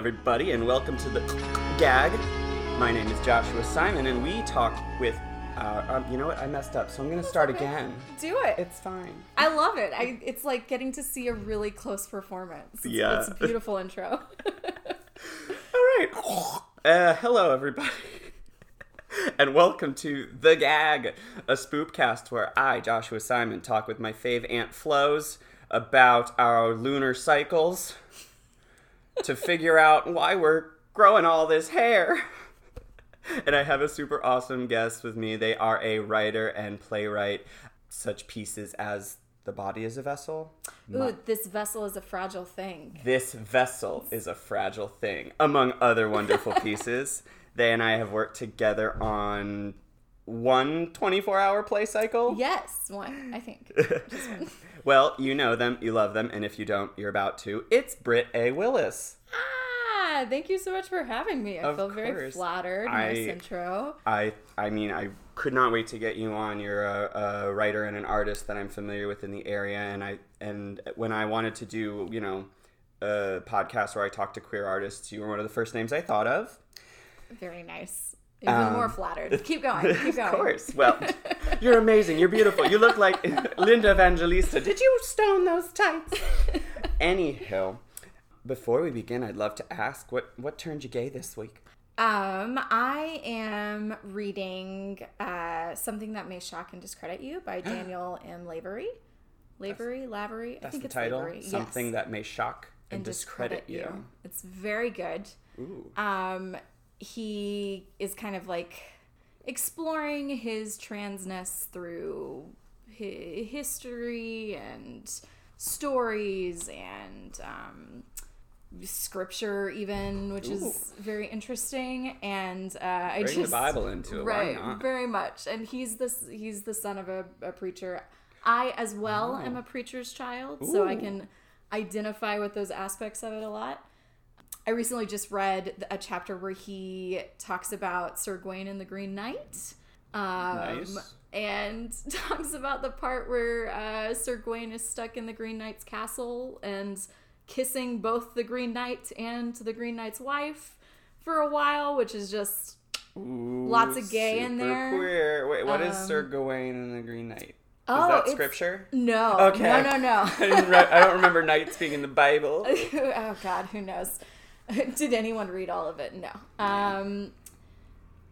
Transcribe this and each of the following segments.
Everybody, and welcome to the gag. My name is Joshua Simon, and we talk with. Uh, um, you know what? I messed up, so I'm gonna start again. Do it. It's fine. I love it. I, it's like getting to see a really close performance. It's, Yeah. It's a beautiful intro. All right. Uh, hello, everybody, and welcome to the gag, a spoopcast where I, Joshua Simon, talk with my fave Aunt Flows about our lunar cycles to figure out why we're growing all this hair. And I have a super awesome guest with me. They are a writer and playwright, such pieces as The Body is a Vessel. Ooh, this vessel is a fragile thing. This vessel is a fragile thing, among other wonderful pieces. They and I have worked together on one 24 hour play cycle. Yes, one, I think. One. Well, you know them, you love them, and if you don't, you're about to. It's Britt A. Willis. ah, thank you so much for having me. I Of feel very course. flattered. I- nice intro. I I mean I could not wait to get you on. You're a, a writer and an artist that I'm familiar with in the area, and I and when I wanted to do you know a podcast where I talk to queer artists, you were one of the first names I thought of. Very nice. Even Um, more flattered. Keep going. Keep going. Of course. Well, you're amazing. You're beautiful. You look like Linda Evangelista. Did you stone those tights? Anyhow, before we begin, I'd love to ask what what turned you gay this week? Um, I am reading uh, something that may shock and discredit you by Daniel M. Lavery. Lavery, Lavery. I That's think the it's title. Lavery. Something yes. that may shock and, discredit, you. It's very good. Ooh. Um, he is kind of like exploring his transness through hi- history and stories and um, scripture, even, which is very interesting. And uh, I Bring just the Bible into it. right, very much. And he's this he's the son of a, a preacher. I as well Oh. am a preacher's child, so I can identify with those aspects of it a lot. I recently just read a chapter where he talks about Sir Gawain and the Green Knight. Um, Nice. And talks about the part where uh, Sir Gawain is stuck in the Green Knight's castle and kissing both the Green Knight and the Green Knight's wife for a while, which is just Ooh, Lots of gay in there. Queer. Wait, what is Um, Sir Gawain and the Green Knight? Oh, is that scripture? no, Okay. no, no, no. I, re- I don't remember knights being in the Bible. oh God, who knows? Did anyone read all of it? No. Um,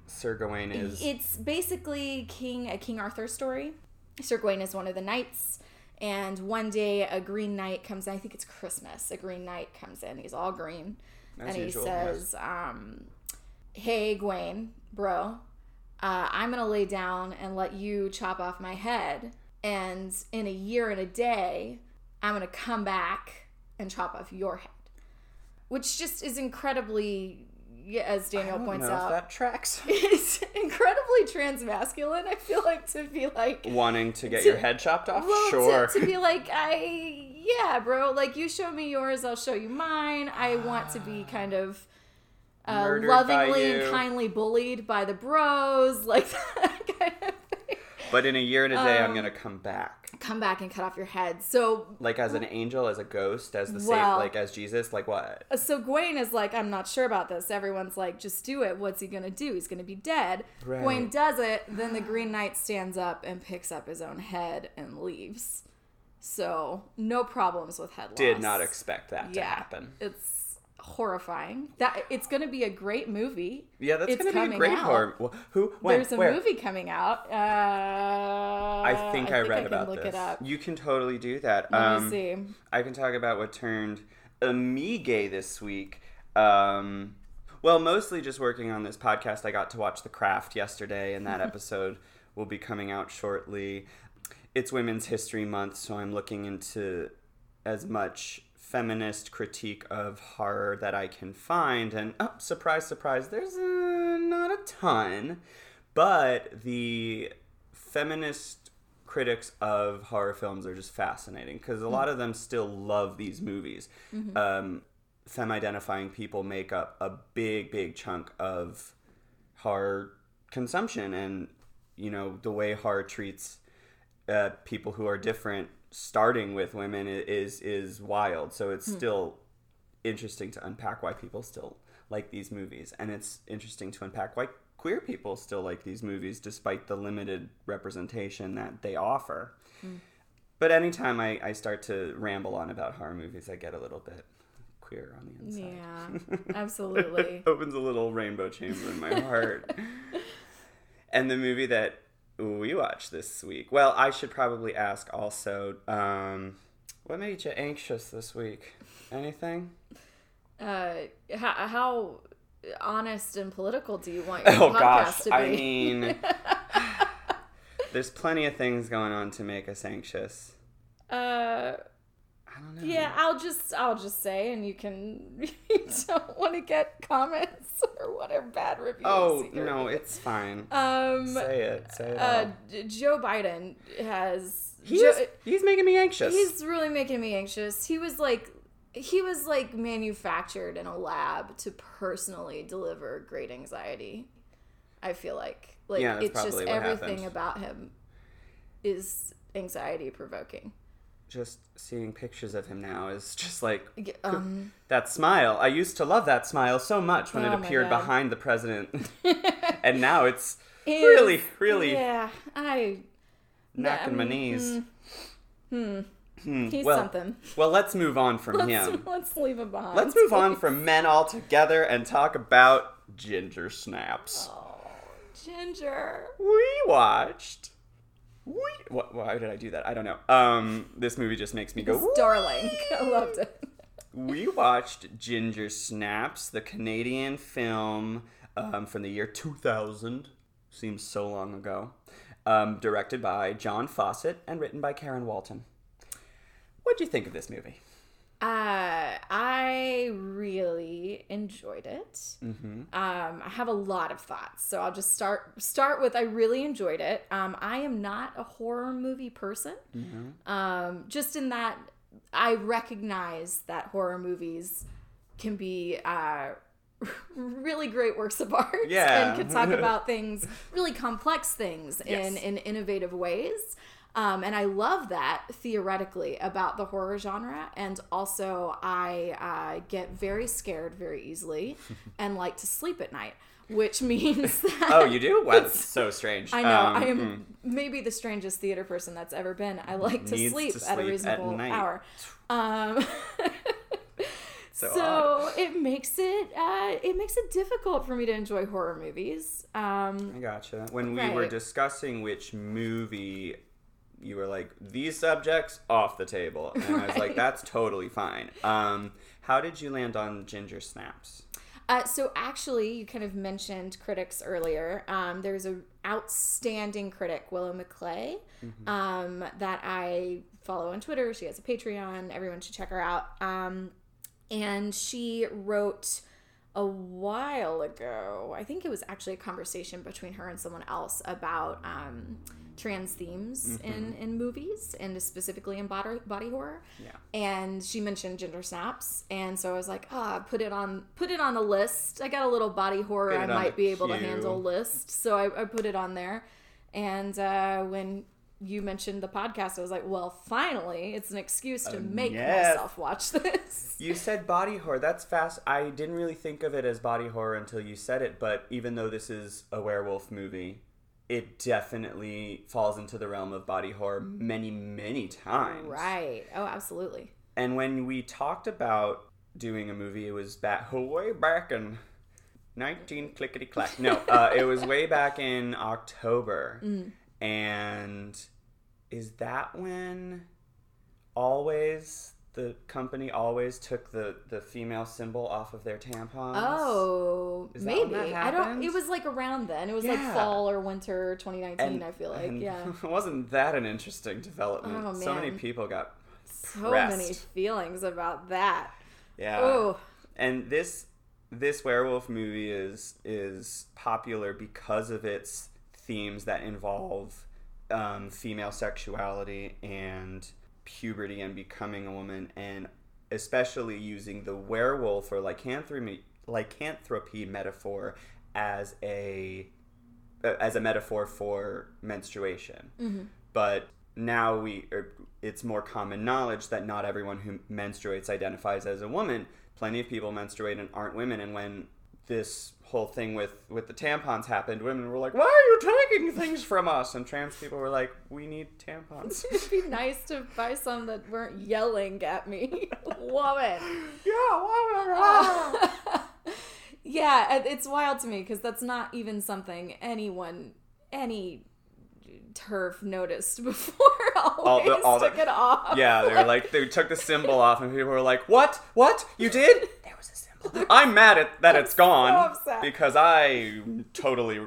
Sir Gawain is. it's basically King a King Arthur story. Sir Gawain is one of the knights, and one day a green knight comes. in. I think it's Christmas. A green knight comes in. He's all green, and he usual, says, um, "Hey, Gawain, bro, uh, I'm gonna lay down and let you chop off my head, and in a year and a day, I'm gonna come back and chop off your head." Which just is incredibly, as Daniel points out, that tracks. it's incredibly transmasculine. I feel like to be like, Wanting to get To- your head chopped off? well, sure. to, to be like, I, yeah, bro, like you show me yours, I'll show you mine. I want to be kind of uh, lovingly and kindly bullied by the bros, like that kind of. But in a year and a day, I'm Um, gonna come back. Come back and cut off your head. So, Like as an angel, as a ghost, as the same, like as Jesus. Like what? so Gawain is like, I'm not sure about this. Everyone's like, just do it. What's he gonna do? He's gonna be dead. Right. Gawain does it. Then the Green Knight stands up and picks up his own head and leaves. So no problems with head loss. Did not expect that to happen. It's horrifying. That it's going to be a great movie. Yeah, that's It's gonna be a coming great out. horror. Who? When? There's a Where? movie coming out. Uh, I think I, read can about this. You can totally do that. Let um, me see. I can talk about what turned me gay this week. Um, well, mostly just working on this podcast. I got to watch The Craft yesterday, and that episode will be coming out shortly. It's Women's History Month, so I'm looking into as much feminist critique of horror that I can find. And oh, surprise, surprise, there's uh, not a ton, but the feminist critics of horror films are just fascinating because a lot of them still love these movies. Um, femme identifying people make up a big, big chunk of horror consumption, and you know the way horror treats uh, people who are different starting with women is is wild. So it's hmm. still interesting to unpack why people still like these movies, and it's interesting to unpack why queer people still like these movies despite the limited representation that they offer. Hmm. But anytime I, I start to ramble on about horror movies, I get a little bit queer on the inside. Yeah, absolutely. opens a little rainbow chamber in my heart. and the movie that we watched this week. Well, I should probably ask also, um, what made you anxious this week? Anything? uh, how, how honest and political do you want your Oh podcast gosh, to be? I mean, there's plenty of things going on to make us anxious. uh, I don't know. yeah, I'll just I'll just say, and you can you don't want to get comments or whatever bad reviews. Oh either. no, it's fine. Um, Say it. Say it. uh. Joe Biden has. He's Joe- he's making me anxious. He's really making me anxious. He was like he was like manufactured in a lab to personally deliver great anxiety. I feel like like Yeah, that's it's just everything happened. about him is anxiety provoking. Just seeing pictures of him now is just like Um that smile. I used to love that smile so much when Oh it appeared behind the president, and now it's is- really, really Yeah, I knocking my um, knees. hmm, Hmm, he's well, something. well, let's move on from Let's, him. let's leave him behind. Let's move on from men altogether and talk about ginger snaps. Oh, Ginger. We watched. What, why did I do that? I don't know. Um, this movie just makes me go. Darling. I loved it. We watched Ginger Snaps, the Canadian film um, from the year 2000. Seems so long ago. Um, directed by John Fawcett and written by Karen Walton. What'd you think of this movie? Uh, I really enjoyed it. Mm-hmm. Um, I have a lot of thoughts, so I'll just start start with I really enjoyed it. Um, I am not a horror movie person. Mm-hmm. Um, just in that I recognize that horror movies can be uh, really great works of art Yeah. and can talk about things, really complex things in, in innovative ways. Um, and I love that theoretically about the horror genre. And also, I uh, get very scared very easily and like to sleep at night, which means that. Oh, you do? Wow, that's so strange. I know. Um, I am mm. maybe the strangest theater person that's ever been. I like to sleep to at a sleep at reasonable hour. Um, So so it makes it uh, it makes it difficult for me to enjoy horror movies. Um, I gotcha. When we were discussing which movie, you were like, these subjects off the table. And I was like, that's totally fine. Um, how did you land on Ginger Snaps? Uh, so actually, you kind of mentioned critics earlier. Um, there's a outstanding critic, Willow Maclay, um, that I follow on Twitter. She has a Patreon. Everyone should check her out. Um, and she wrote a while ago. I think it was actually a conversation between her and someone else about um, trans themes in in movies and specifically in body body horror. Yeah. and she mentioned Ginger Snaps. And so i was like ah put it on put it on a list. I got a little body horror. I might the be able to handle list. So I, I put it on there. And uh, when you mentioned the podcast i was like well finally it's an excuse to make yes. myself watch this. You said body horror. That's fast. I didn't really think of it as body horror until you said it, but even though this is a werewolf movie, it definitely falls into the realm of body horror many, many times. right oh absolutely And when we talked about doing a movie, it was back way back in 19 clickety clack. No, uh, it was way back in October. And is that when always the company always took the the female symbol off of their tampons? oh maybe i don't it was like around then it was like fall or winter 2019 And- i feel like and yeah wasn't that an interesting development? Oh, So many people got so pressed. many feelings about that yeah. oh and this this werewolf movie is is popular because of its themes that involve um, female sexuality and puberty and becoming a woman and especially using the werewolf or lycanthropy lycanthropy metaphor as a uh, as a metaphor for menstruation but now we er, it's more common knowledge that not everyone who menstruates identifies as a woman plenty of people menstruate and aren't women. And when this whole thing with with the tampons happened, women were like, "Why are you taking things from us?" And trans people were like, "We need tampons." It'd be nice to buy some that weren't yelling at me, woman. yeah, woman. yeah, it's wild to me because that's not even something anyone, any turf noticed before. Always the- all the- took it off. Yeah, they were like they took the symbol off, and people were like, "What? What? You did?" I'm mad at that it's gone upset. because I totally.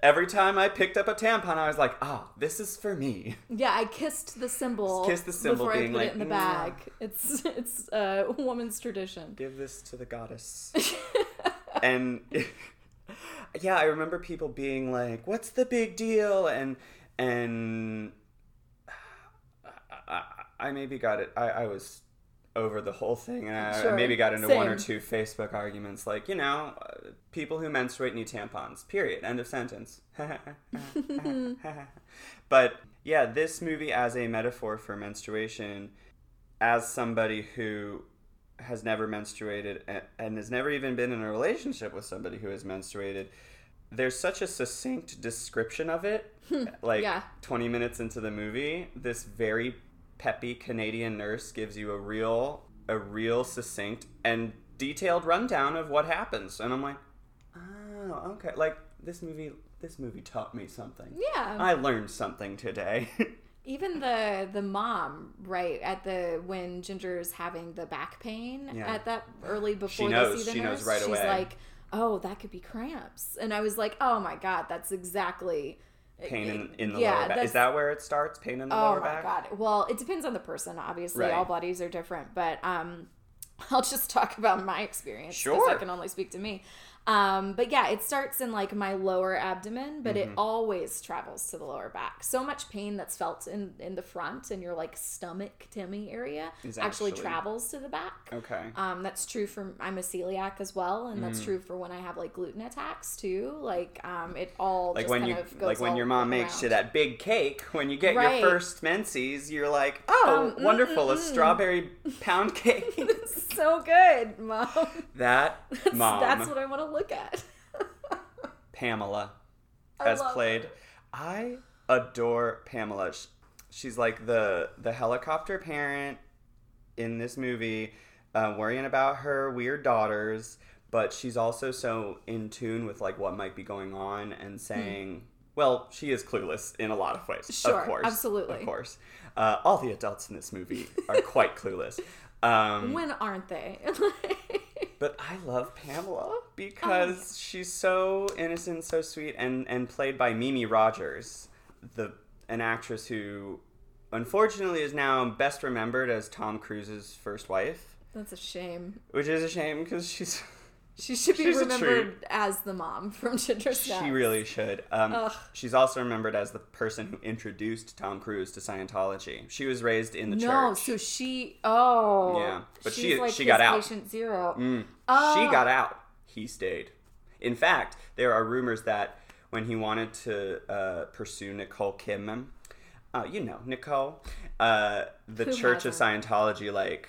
Every time I picked up a tampon, I was like, "Ah, this is for me." Yeah, I kissed the symbol. Kissed the symbol before being I put like, it in the "Mwah." bag. It's it's a woman's tradition. Give this to the goddess. and yeah, I remember people being like, "What's the big deal?" and and I, I maybe got it. I, I was over the whole thing, and I, I maybe got into one or two Facebook arguments, like you know, uh, people who menstruate need tampons. Period. End of sentence. but yeah, this movie as a metaphor for menstruation, as somebody who has never menstruated and, and has never even been in a relationship with somebody who has menstruated, there's such a succinct description of it. like Yeah. 20 minutes into the movie, this very peppy Canadian nurse gives you a real, a real succinct and detailed rundown of what happens, and I'm like, oh, okay. Like this movie, this movie taught me something. Yeah. I learned something today. Even the the mom, right at the when Ginger's having the back pain Yeah. at that early before knows. they see the She knows nurse, right she's away. like, "Oh, that could be cramps," and I was like, "Oh my god, that's exactly." Pain in, in the Yeah, lower back. Is that where it starts? Pain in the Oh lower my back? god. Well, it depends on the person. Obviously, Right. all bodies are different, but um, I'll just talk about my experience because Sure. I can only speak to me. Um, but yeah, it starts in like my lower abdomen, but Mm-hmm. it always travels to the lower back. So much pain that's felt in in the front in your like stomach tummy area actually, actually- travels to the back. Okay. Um, that's true for I'm a celiac as well, and Mm. that's true for when I have like gluten attacks too. Like um, it all like just when you like when your mom makes you that big cake when you get Right. your first menses you're like oh Um, mm, wonderful mm, a mm. strawberry pound cake so good, mom. that That's, mom that's what I want to look at. pamela I has love played i adore pamela she's like the the helicopter parent in this movie uh, worrying about her weird daughters but she's also so in tune with like what might be going on and saying well she is clueless in a lot of ways Sure, of course absolutely. of course uh, all the adults in this movie are quite clueless um, When aren't they? but I love Pamela oh, because she's so innocent, so sweet, and and played by Mimi Rogers, the an actress who, unfortunately, is now best remembered as Tom Cruise's first wife, That's a shame. which is a shame because she's She should be She's remembered as the mom from Ginger Snaps. she really should. Um, she's also remembered as the person who introduced Tom Cruise to Scientology. She was raised in the No, church. so she. Oh, Yeah, but she- like she got out. Patient zero. Mm. Oh. She got out. He stayed. In fact, there are rumors that when he wanted to uh, pursue Nicole Kidman, uh, you know Nicole, uh, the Who Church of? Scientology like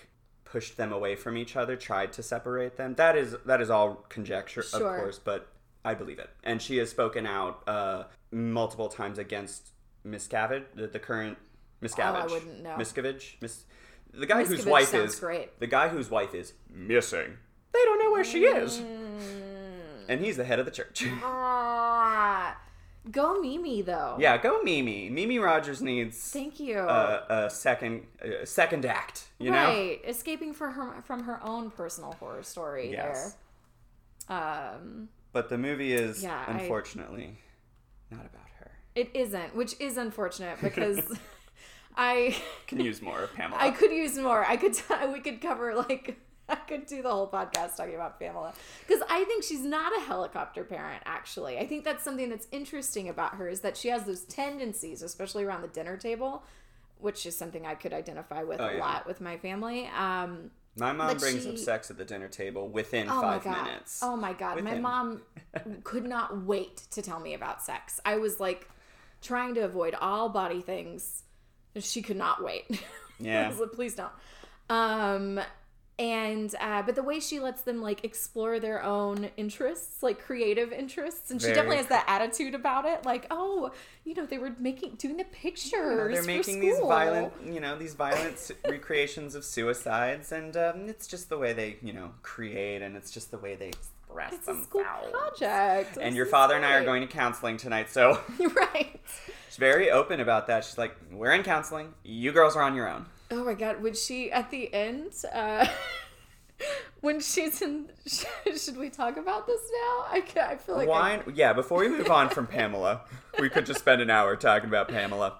pushed them away from each other, tried to separate them. That is that is all conjecture, Sure. of course, but I believe it. And she has spoken out uh, multiple times against Miscavige, the, the current Miscavige. Oh, I wouldn't know. Miscavige, Mis- the guy whose wife is great. the guy whose wife is missing. They don't know where she is. Mm. And he's the head of the church. Go Mimi though. yeah, go Mimi. Mimi Rogers needs Thank you. a, a second a second act, you know? right, escaping from her from her own personal horror story Yes. there. Um, But the movie is Yeah, I- unfortunately not about her. it isn't, which is unfortunate because I Can use more of Pamela. I could use more. I could we could cover like I could do the whole podcast talking about Pamela because I think she's not a helicopter parent. Actually, I think that's something that's interesting about her is that she has those tendencies, especially around the dinner table, which is something I could identify with Oh, a yeah. lot with my family. Um, My mom but brings she- up sex at the dinner table within oh five minutes. Oh my god! My mom could not wait to tell me about sex. I was like trying to avoid all body things. She could not wait. Yeah. I was like, please don't. Um, and uh, but the way she lets them like explore their own interests like creative interests and she Very definitely has that attitude about it like oh you know they were making doing the pictures know, they're making these violent, you know, these violent recreations of suicides, and um, it's just the way they, you know, create, and it's just the way they express it's a themselves. school project And your father and I are going to counseling tonight, so right she's very open about that. She's like, "We're in counseling. You girls are on your own." Oh my god would she at the end uh when she's in should we talk about this now i, I feel like I- Why? Yeah. Before we move on from Pamela, we could just spend an hour talking about Pamela.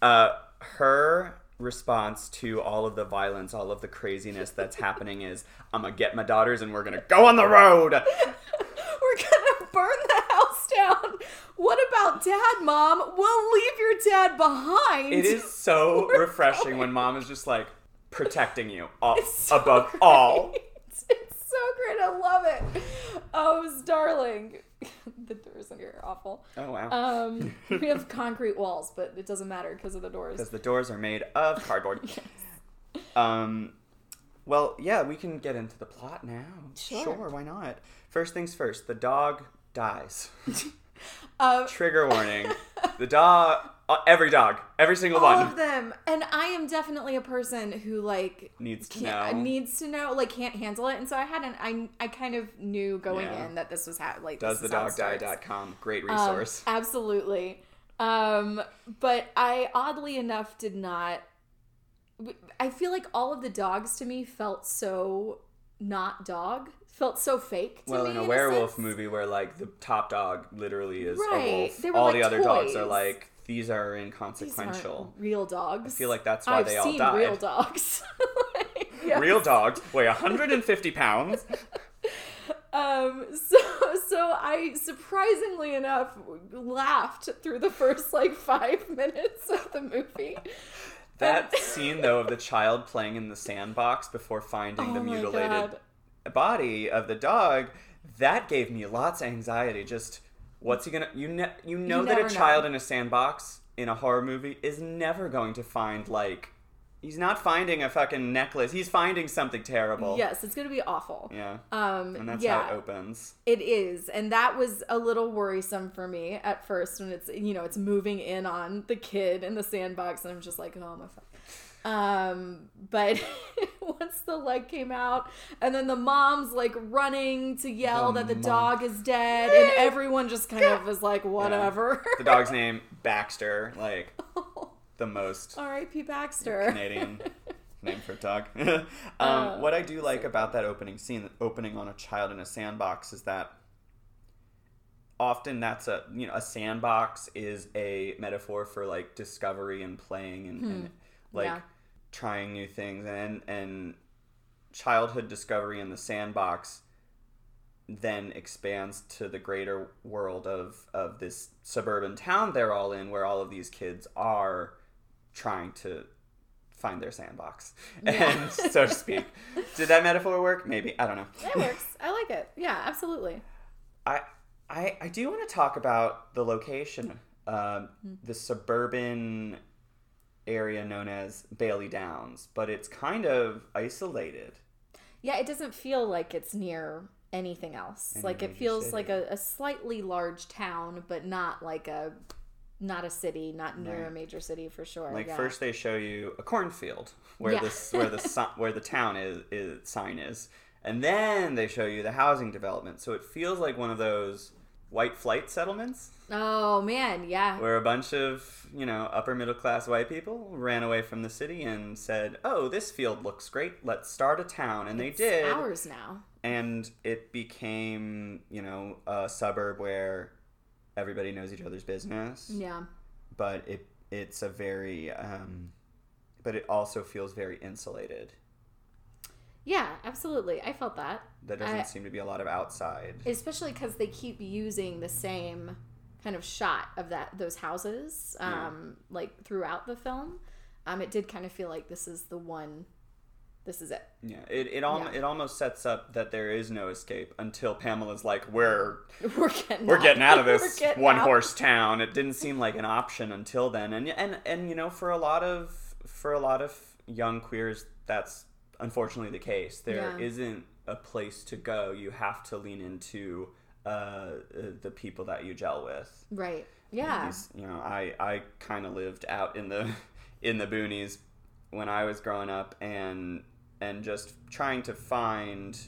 Uh, her response to all of the violence, all of the craziness that's happening is, "I'm gonna get my daughters and we're gonna go on the road." We're gonna burn the house down. What about dad, mom? We'll leave your dad behind. It is so We're refreshing going. when mom is just like protecting you all, so above great. all. It's so great. I love it. Oh, darling. the doors in here are awful. Oh wow. Um, we have concrete walls, but it doesn't matter because of the doors. Because the doors are made of cardboard. Um, well, yeah, we can get into the plot now. Sure. Sure. why not? First things first, the dog dies. Uh, Trigger warning. The dog, uh, every dog, every single all one of them, and I am definitely a person who like needs to know. needs to know like can't handle it, and so I had an I I kind of knew going Yeah. in that this was how like Does the is how it dog die.com. Great Um, resource. absolutely. Um, but I oddly enough did not. I feel like all of the dogs to me felt so not dog, felt so fake. To well, me, in a werewolf movie where like the top dog literally is a wolf, They were all like the other dogs are like these are These inconsequential. real dogs. I feel like that's why I've they all died. real dogs. Like, yes. Real dogs weigh 150 pounds. Um, so so I surprisingly enough laughed through the first like five minutes of the movie. That scene though of the child playing in the sandbox before finding the Oh my mutilated God. Body of the dog, that gave me lots of anxiety. Just what's he gonna? You ne- you know that a never know. child in a sandbox in a horror movie is never going to find like he's not finding a fucking necklace. He's finding something terrible. Yes, it's gonna be awful. Yeah. Um, And that's yeah, how it opens. it is, and that was a little worrisome for me at first when it's you know it's moving in on the kid in the sandbox, and I'm just like, oh my fuck. Um, but once the leg came out, and then the mom's like running to yell The that the mom. dog is dead, and everyone just kind of is like, whatever. The dog's name Baxter, like the most R.I.P. Baxter. Canadian name for a dog. um, Uh, what I do like about that opening scene, opening on a child in a sandbox, is that often that's a you know a sandbox is a metaphor for like discovery and playing and, and like Yeah. Trying new things and and childhood discovery in the sandbox then expands to the greater world of of this suburban town they're all in where all of these kids are trying to find their sandbox. And so to speak. Did that metaphor work? Maybe. I don't know. It works. I like it. Yeah, absolutely. I I I do want to talk about the location, um, the suburban area known as Bailey Downs, but it's kind of isolated. Yeah, it doesn't feel like it's near anything else. Any like it feels city. like a, a slightly large town, but not like a not a city, not near Right. a major city for sure. Like yeah. first they show you a cornfield where Yeah. this where the si- where the town is, is sign is, and then they show you the housing development. So it feels like one of those white flight settlements Oh man, yeah. where a bunch of you know upper middle class white people ran away from the city and said, "Oh, this field looks great. Let's start a town." And they did, Ours now. and it became you know a suburb where everybody knows each other's business. Yeah. But it it's a very um, but it also feels very insulated. Yeah, absolutely. I felt that. There doesn't I- seem to be a lot of outside. Especially because they keep using the same kind of shot of that those houses, Yeah. um, like throughout the film. Um, it did kind of feel like this is the one. This is it. Yeah, it it, al- Yeah. it almost sets up that there is no escape until Pamela's like, "We're We're getting. we're out. getting out of this one out. horse town. It didn't seem like an option until then, and and and you know, for a lot of for a lot of young queers, that's unfortunately the case. There Yeah. not a place to go. You have to lean into uh, uh, the people that you gel with. Right. Yeah. These- you know, I I kind of lived out in the in the boonies when I was growing up, and and just trying to find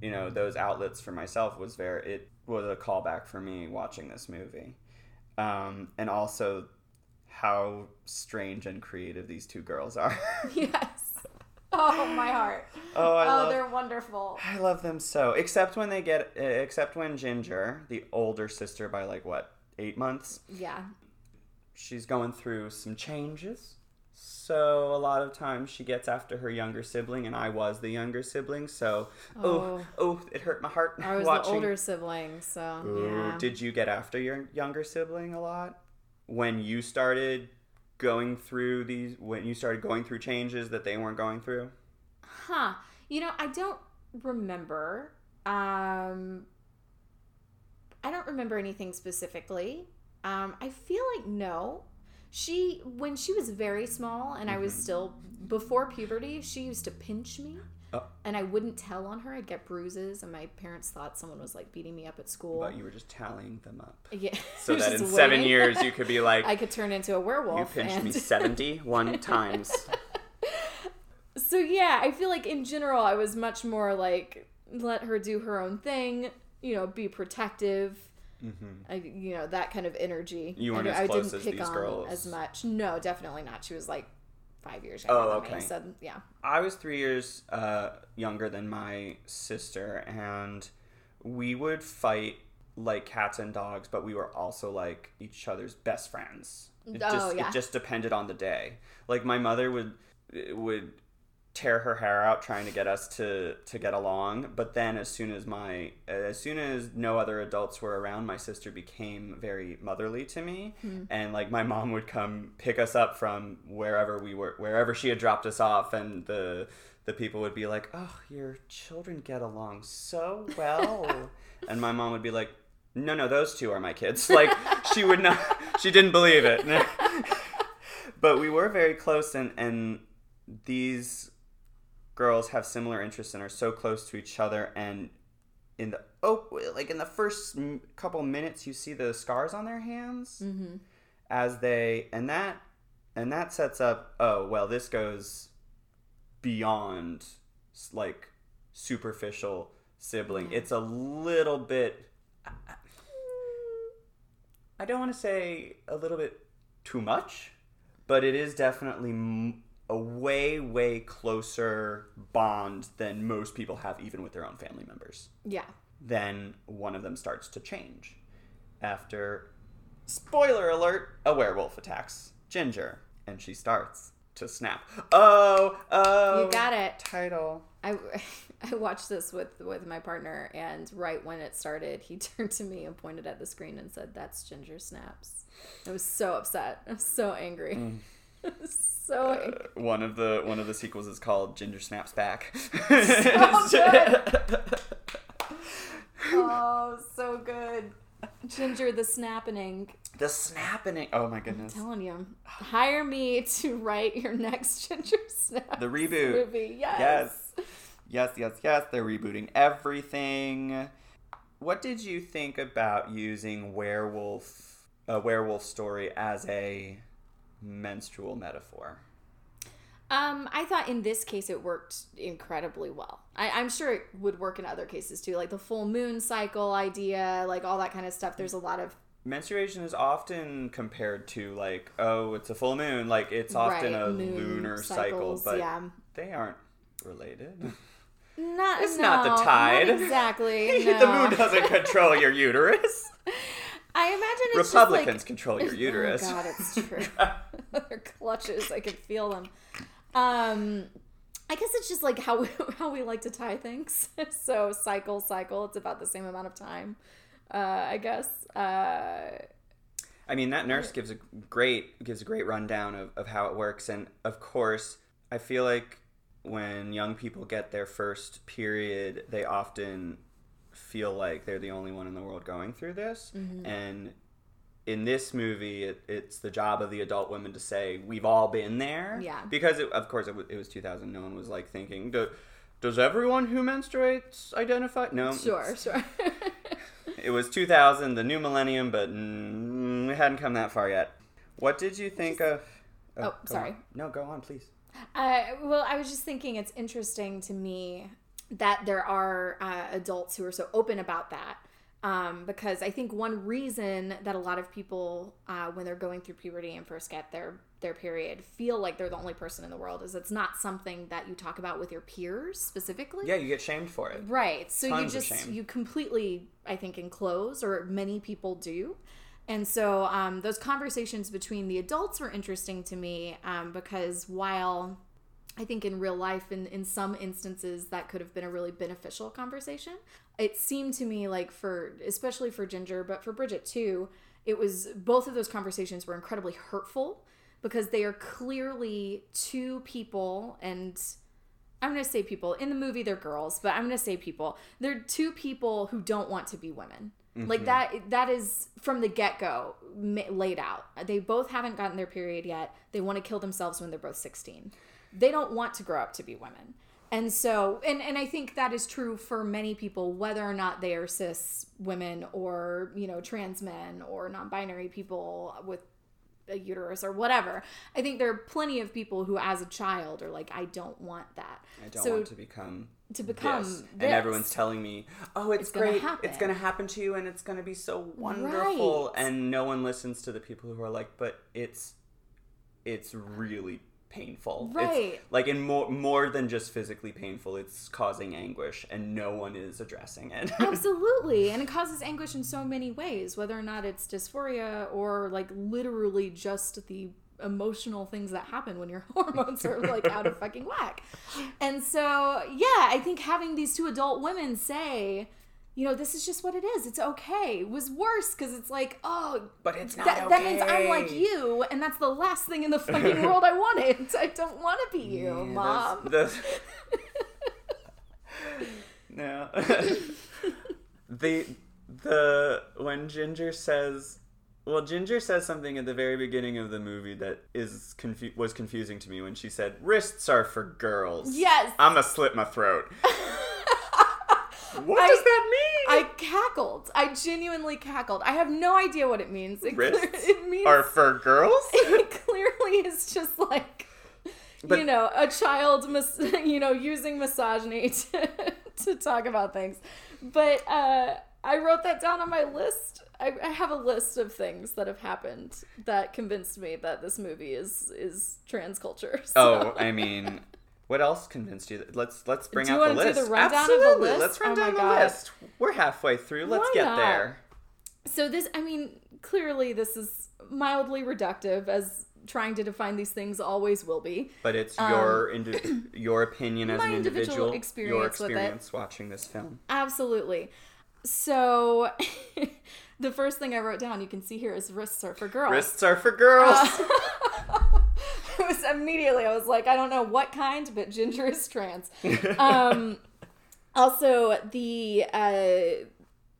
you know those outlets for myself was very it was a callback for me watching this movie, um, and also how strange and creative these two girls are. Yes. Oh, my heart. oh, I oh, love they're wonderful. I love them so. Except when they get, uh, except when Ginger, the older sister by like what eight months, Yeah. she's going through some changes. So a lot of times she gets after her younger sibling, and I was the younger sibling. So oh, Oh. oh, it hurt my heart I was watching. the older sibling, so Ooh, yeah. Did you get after your younger sibling a lot when you started going through these? When you started going through changes that they weren't going through? Huh. You know, I don't remember. Um I don't remember anything specifically. Um I feel like no. She when she was very small and I was still before puberty, she used to pinch me. Oh. And I wouldn't tell on her. I'd get bruises and my parents thought someone was like beating me up at school. But you were just tallying them up. yeah. So that in seven years you could be like, I could turn into a werewolf. You pinched and... me 71 times. So yeah, I feel like in general I was much more like let her do her own thing, you know, be protective. I, you know that kind of energy. Mm-hmm. You weren't I, as I didn't as pick these on girls. as much. No, definitely not. She was like five years younger Oh, than okay. me. So yeah, I was three years uh, younger than my sister, and we would fight like cats and dogs, but we were also like each other's best friends. It Oh, just yeah. it just depended on the day. Like my mother would would tear her hair out trying to get us to to get along, but then as soon as my as soon as no other adults were around, my sister became very motherly to me, Hmm. and like my mom would come pick us up from wherever we were, wherever she had dropped us off, and the the people would be like, "Oh, your children get along so well," and my mom would be like, "No, no, those two are my kids." Like she would not, she didn't believe it. but we were very close, and and these girls have similar interests and are so close to each other and in the oh like in the first m- couple minutes you see the scars on their hands mm-hmm. as they and that and that sets up oh well this goes beyond like superficial sibling it's a little bit i don't want to say a little bit too much but it is definitely m- a way way closer bond than most people have even with their own family members yeah. then one of them starts to change after spoiler alert a werewolf attacks ginger and she starts to snap oh oh You got it. title I, I watched this with with my partner, and right when it started, he turned to me and pointed at the screen and said, "That's Ginger Snaps." I was so upset. I was so angry. Mm. so. Uh, one of the one of the sequels is called ginger snaps back Oh, so good. Ginger the Snapping. the snapping oh my goodness I'm telling you, hire me to write your next Ginger Snaps the reboot movie. Yes. Yes. Yes, yes, yes. They're rebooting everything. What did you think about using werewolf a werewolf story as a menstrual metaphor? Um, I thought in this case it worked incredibly well. I, I'm sure it would work in other cases too, like the full moon cycle idea, like all that kind of stuff. There's a lot of Menstruation is often compared to like, oh, it's a full moon, like it's often right, a lunar cycles, cycle, but yeah, they aren't related. not It's no, not the tide. not exactly. the moon doesn't control your uterus. I imagine it's Republicans just control your uterus. Oh God, it's true. Their clutches, I can feel them. Um, I guess it's just like how we, how we like to tie things. so cycle, cycle. It's about the same amount of time. Uh, I guess. Uh, I mean, that nurse gives a great gives a great rundown of, of how it works, and of course, I feel like when young people get their first period, they often feel like they're the only one in the world going through this, and in this movie, it, it's the job of the adult women to say we've all been there. Yeah. Because it, of course it was, it was 2000. No one was like thinking, Do, does everyone who menstruates identify? No. Sure, sure. It was 2000, the new millennium, but mm, we hadn't come that far yet. What did you think of? Oh, go sorry. on. No, go on, please. Uh, well, I was just thinking it's interesting to me that there are uh, adults who are so open about that. Um, because I think one reason that a lot of people, uh, when they're going through puberty and first get their their period, feel like they're the only person in the world is it's not something that you talk about with your peers specifically. Yeah, you get shamed for it. Right. So Tons you just you completely I think enclose or many people do. And so um, those conversations between the adults were interesting to me um, because while I think in real life, in, in some instances, that could have been a really beneficial conversation. It seemed to me like for, especially for Ginger, but for Bridget too, it was both of those conversations were incredibly hurtful because they are clearly two people and I'm going to say people. In the movie, they're girls, but I'm going to say people. They're two people who don't want to be women. Like mm-hmm. that. That is from the get go laid out. They both haven't gotten their period yet. They want to kill themselves when they're both 16. They don't want to grow up to be women. And so, and, and I think that is true for many people, whether or not they are cis women or, you know, trans men or non binary people with a uterus or whatever. I think there are plenty of people who, as a child, are like, I don't want that. I don't so want to become to become this. this. And everyone's telling me, oh, it's, gonna great. It's going to happen to you and it's going to be so wonderful. Right. And no one listens to the people who are like, but it's it's really painful. It's, Right. like in more more than just physically painful, it's causing anguish and no one is addressing it. Absolutely. And it causes anguish in so many ways, whether or not it's dysphoria or like literally just the emotional things that happen when your hormones are like out of fucking whack. And so, yeah, I think having these two adult women say, you know, this is just what it is. It's okay. It was worse because it's like, oh, but it's not that, okay. that means I'm like you, and that's the last thing in the fucking world I wanted. I don't want to be you, Yeah, mom. that's- no. the the when Ginger says well Ginger says something at the very beginning of the movie that is confu- was confusing to me when she said wrists are for girls. Yes. I'm gonna slit my throat. What I- does that mean? I cackled. I genuinely cackled. I have no idea what it means. It, clear- it means are for girls? it clearly is just like But- you know a child mis- you know using misogyny to, to talk about things but uh, i wrote that down on my list I, I have a list of things that have happened that convinced me that this movie is is trans culture Oh, I mean, what else convinced you? That, let's let's bring Do you out the wanna do list. the rundown of the Absolutely, list? let's run Oh down the list. We're halfway through. Let's Why get not? there. so this i mean clearly this is mildly reductive as trying to define these things always will be But it's your indi- your opinion as Um, an individual individual, your experience with it. experience watching this film. Absolutely. So, the first thing I wrote down, you can see here, is wrists are for girls. Wrists are for girls. it was immediately, I was like, I don't know what kind, but Ginger is trans. Um, also, the uh,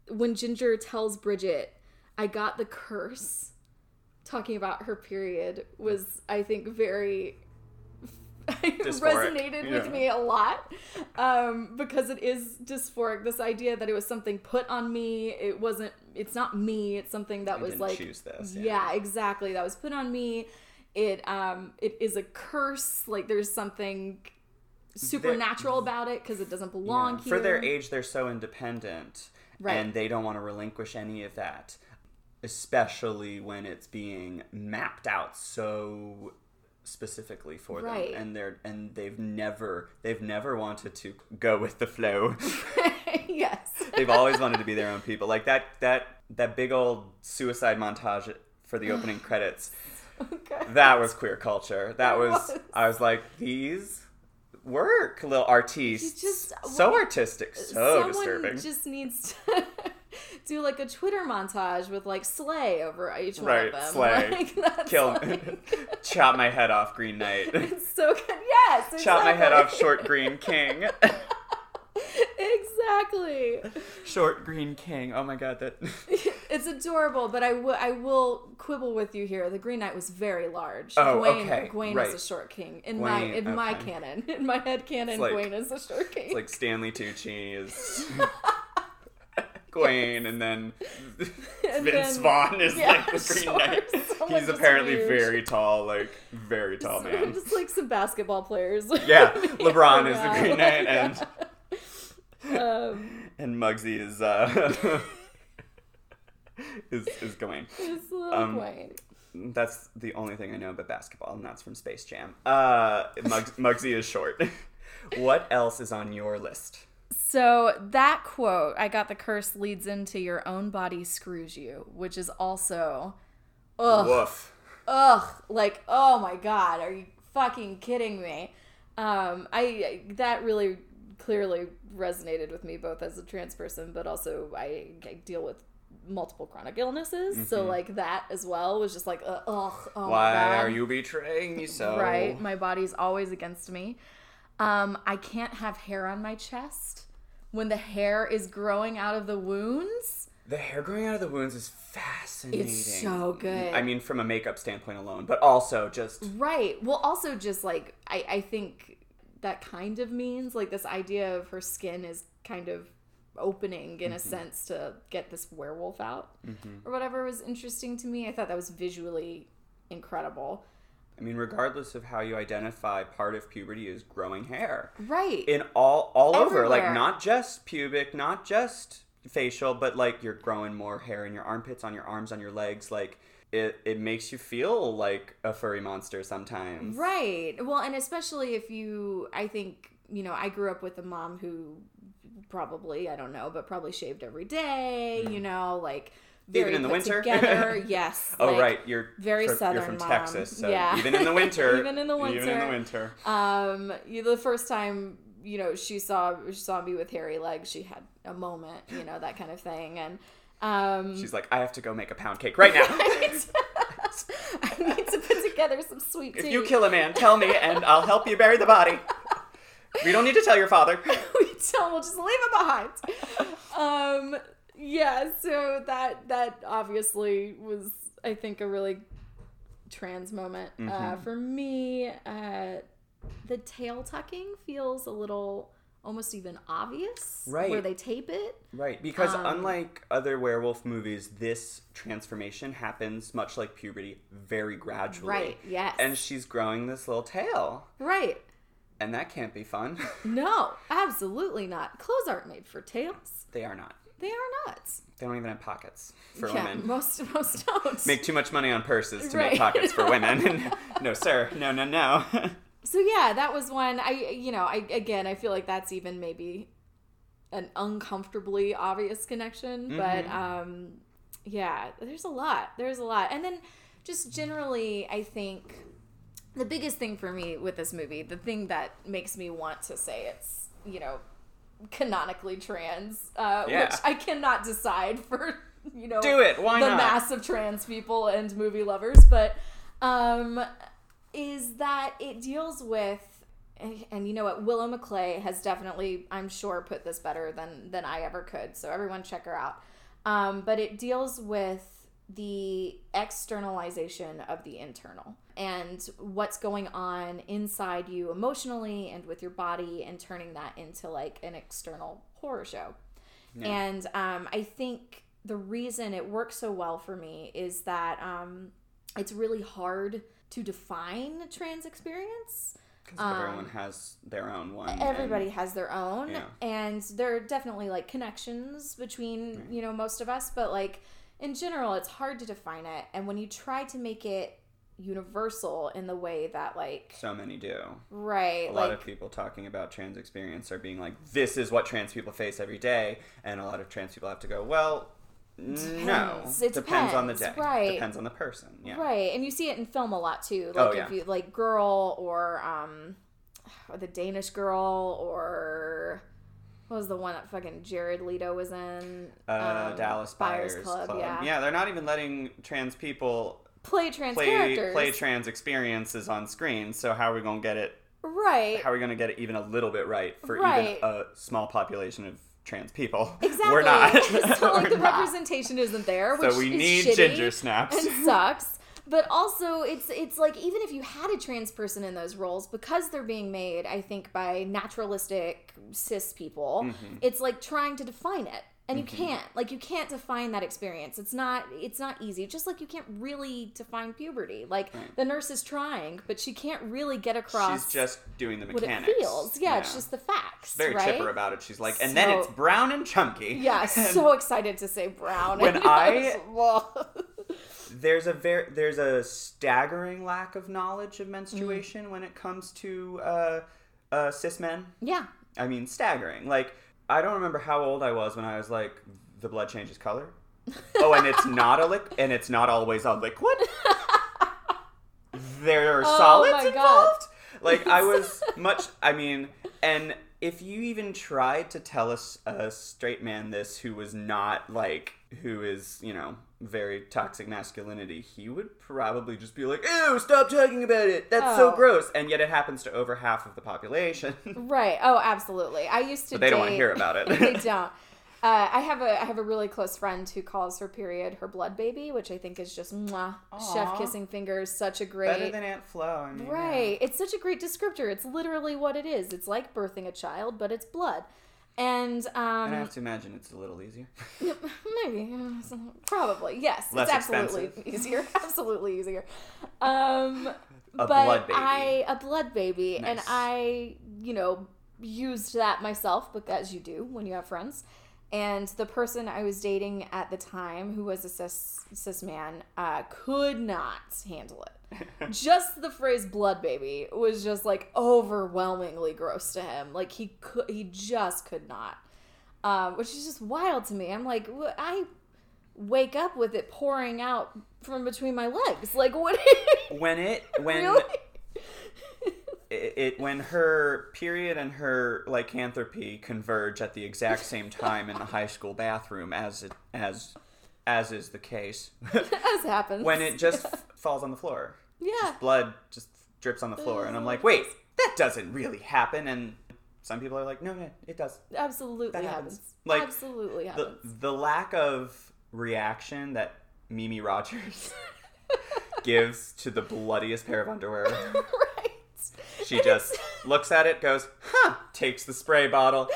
when Ginger tells Bridget, I got the curse, talking about her period, was I think very resonated with me a lot um, because it is dysphoric. This idea that it was something put on me. It wasn't. It's not me. It's something that I was didn't like. choose this, Yeah. yeah. exactly. That was put on me. It um it is a curse. Like there's something supernatural about it because it doesn't belong Yeah. here. For their age, they're so independent, Right. and they don't want to relinquish any of that, especially when it's being mapped out so specifically for Right. them, and they're and they've never they've never wanted to go with the flow. yes. they've always wanted to be their own people. Like that that that big old suicide montage for the opening credits. Okay. That was queer culture. That was, was. I was like, these work, little artistes. Just- so when- artistic, so Someone disturbing. just needs to do like a Twitter montage with like Slay over each one Right, of them. Slay. Like, Kill like- chop my head off, Green Knight. It's so good. Yes. chop my head off, Short Green King. exactly. Short Green King. Oh my god, that It's adorable, but I will I will quibble with you here. The Green Knight was very large. Oh, Gawain, okay, Gawain right. is a short king in my Gawain, in my canon. In my head canon, like- Gawain is a short king. It's like Stanley Tucci is Gawain, and then And Vince then- Vaughn is yeah, like the Green sure. Knight. Someone He's apparently huge. very tall, like very tall So, man. Just like some basketball players. Yeah, LeBron is the Green Knight, and um, and Muggsy is uh is is Gawain. it's little Um, Gawain. That's the only thing I know about basketball, and that's from Space Jam. Uh, Muggs- Muggsy is short. what else is on your list? So that quote, I got the curse leads into your own body screws you, which is also, ugh, Woof. ugh, like oh my god, are you fucking kidding me? Um, I that really clearly resonated with me both as a trans person, but also I, I deal with multiple chronic illnesses, so like that as well was just like uh, ugh, oh my Why are you betraying me so? right? My body's always against me. Um, I can't have hair on my chest when the hair is growing out of the wounds. The hair growing out of the wounds is fascinating. It's so good. I mean, from a makeup standpoint alone, but also just Right. Well, also just like I, I think that kind of means like this idea of her skin is kind of opening in a mm-hmm. sense to get this werewolf out mm-hmm. or whatever was interesting to me. I thought that was visually incredible. I mean, regardless of how you identify, part of puberty is growing hair. Right. In all all over, like not just pubic, not just facial, but like you're growing more hair in your armpits, on your arms, on your legs. Like it, it makes you feel like a furry monster sometimes. Right. Well, and especially if you, I think, you know, I grew up with a mom who probably, I don't know, but probably shaved every day, you know, like Mm. Even in the winter? Together. yes. Oh like, right, you're very You're southern from mom. Texas, so Yeah. even in the winter, Even in the winter. even in the winter. Um, you, the first time, you know, she saw she saw me with hairy legs, she had a moment, you know, that kind of thing, and um, She's like, I have to go make a pound cake right now. I need to put together some sweet tea. if you kill a man, tell me, and I'll help you bury the body. We don't need to tell your father. we don't. We'll just leave it behind. Um, yeah. So that that obviously was, I think, a really trans moment uh, Mm-hmm. for me. Uh, the tail tucking feels a little, almost even obvious, Right. Where they tape it. Right, because Um, unlike other werewolf movies, this transformation happens much like puberty, very gradually. Right. Yes. And she's growing this little tail, right. And that can't be fun. No, absolutely not. Clothes aren't made for tails. they are not. They are not. They don't even have pockets for yeah, women. most most don't. Make too much money on purses to Right. make pockets for women. no, sir. No, no, no. So yeah, that was one. I you know I again I feel like that's even maybe an uncomfortably obvious connection, but um, yeah, there's a lot. There's a lot, and then just generally, I think the biggest thing for me with this movie, the thing that makes me want to say it's you know canonically trans, uh, Yeah. which I cannot decide for you know Do it. Why the not? mass of trans people and movie lovers, but um, is that it deals with. And, and you know what, Willow Maclay has definitely, I'm sure, put this better than than I ever could. So everyone, check her out. Um, but it deals with the externalization of the internal and what's going on inside you emotionally and with your body, and turning that into like an external horror show. And um, I think the reason it works so well for me is that um, it's really hard to define trans experience. Because everyone has their own one. and- Um, Everybody has their own, Yeah. and there are definitely like connections between you know most of us, but like in general, it's hard to define it. And when you try to make it universal in the way that like so many do. right, A like lot of people talking about trans experience are being like, this is what trans people face every day. And a lot of trans people have to go, well, no. It depends on the day. depends, right. Depends on the person. Yeah. Right, and you see it in film a lot too. Like Oh, if you like Girl or um, or the Danish Girl or what was the one that fucking Jared Leto was in? Uh, Um, Dallas Buyers Club. Yeah, Yeah. they're not even letting trans people play trans play characters. play trans experiences on screen. So how are we gonna get it? right. How are we gonna get it even a little bit right for Right. even a small population of trans people. Exactly. We're not. so like We're the not. representation isn't there, which So we need shitty ginger snaps. and sucks. But also, it's it's like even if you had a trans person in those roles, because they're being made, I think by naturalistic cis people, Mm-hmm. it's like trying to define it, and you can't. Like you can't define that experience. It's not it's not easy. Just like you can't really define puberty. Like the nurse is trying, but she can't really get across She's just doing the what mechanics. it feels. Yeah, it's just the facts. very right? chipper about it. She's like, and then it's brown and chunky. Yeah, so excited to say brown. When I- there's a very there's a staggering lack of knowledge of Mm. menstruation when it comes to uh, uh, cis men. yeah, I mean, staggering. Like, I don't remember how old I was when I was like, the blood changes color. Oh, and it's not a lick, and it's not always a liquid. There are Oh solids my God. involved. Like, I was much. I mean, and if you even tried to tell us a straight man this who was not like who is you know very toxic masculinity, he would probably just be like, "Ew, stop talking about it. That's so Oh. gross." And yet, it happens to over half of the population. right. Oh, absolutely. I used to. But they don't wanna hear about it. they don't. Uh, I have a I have a really close friend who calls her period her blood baby, which I think is just mwah, chef kissing fingers. Such a great Better than Aunt Flo. I mean, Right. It's such a great descriptor. It's literally what it is. It's like birthing a child, but it's blood. And And I um, have to imagine it's a little easier. maybe, probably, yes, Less it's absolutely expensive. easier, absolutely easier. Um, A but blood baby. I a blood baby, and I, you know, used that myself, but as you do when you have friends. And the person I was dating at the time, who was a cis cis man, uh, could not handle it. Just the phrase "blood baby" was just like overwhelmingly gross to him. Like he could, he just could not, um, which is just wild to me. I'm like, I wake up with it pouring out from between my legs. Like what? when it when really? it, it when her period and her lycanthropy converge at the exact same time in the high school bathroom as it as as is the case As happens. when it just falls on the floor yeah. blood just drips on the floor and i'm like wait that doesn't really happen and some people are like no no it does Absolutely That happens. happens. Like, Absolutely happens. the lack of reaction that mimi rogers gives to the bloodiest pair of underwear right. She And just it's- looks at it, goes, huh, takes the spray bottle,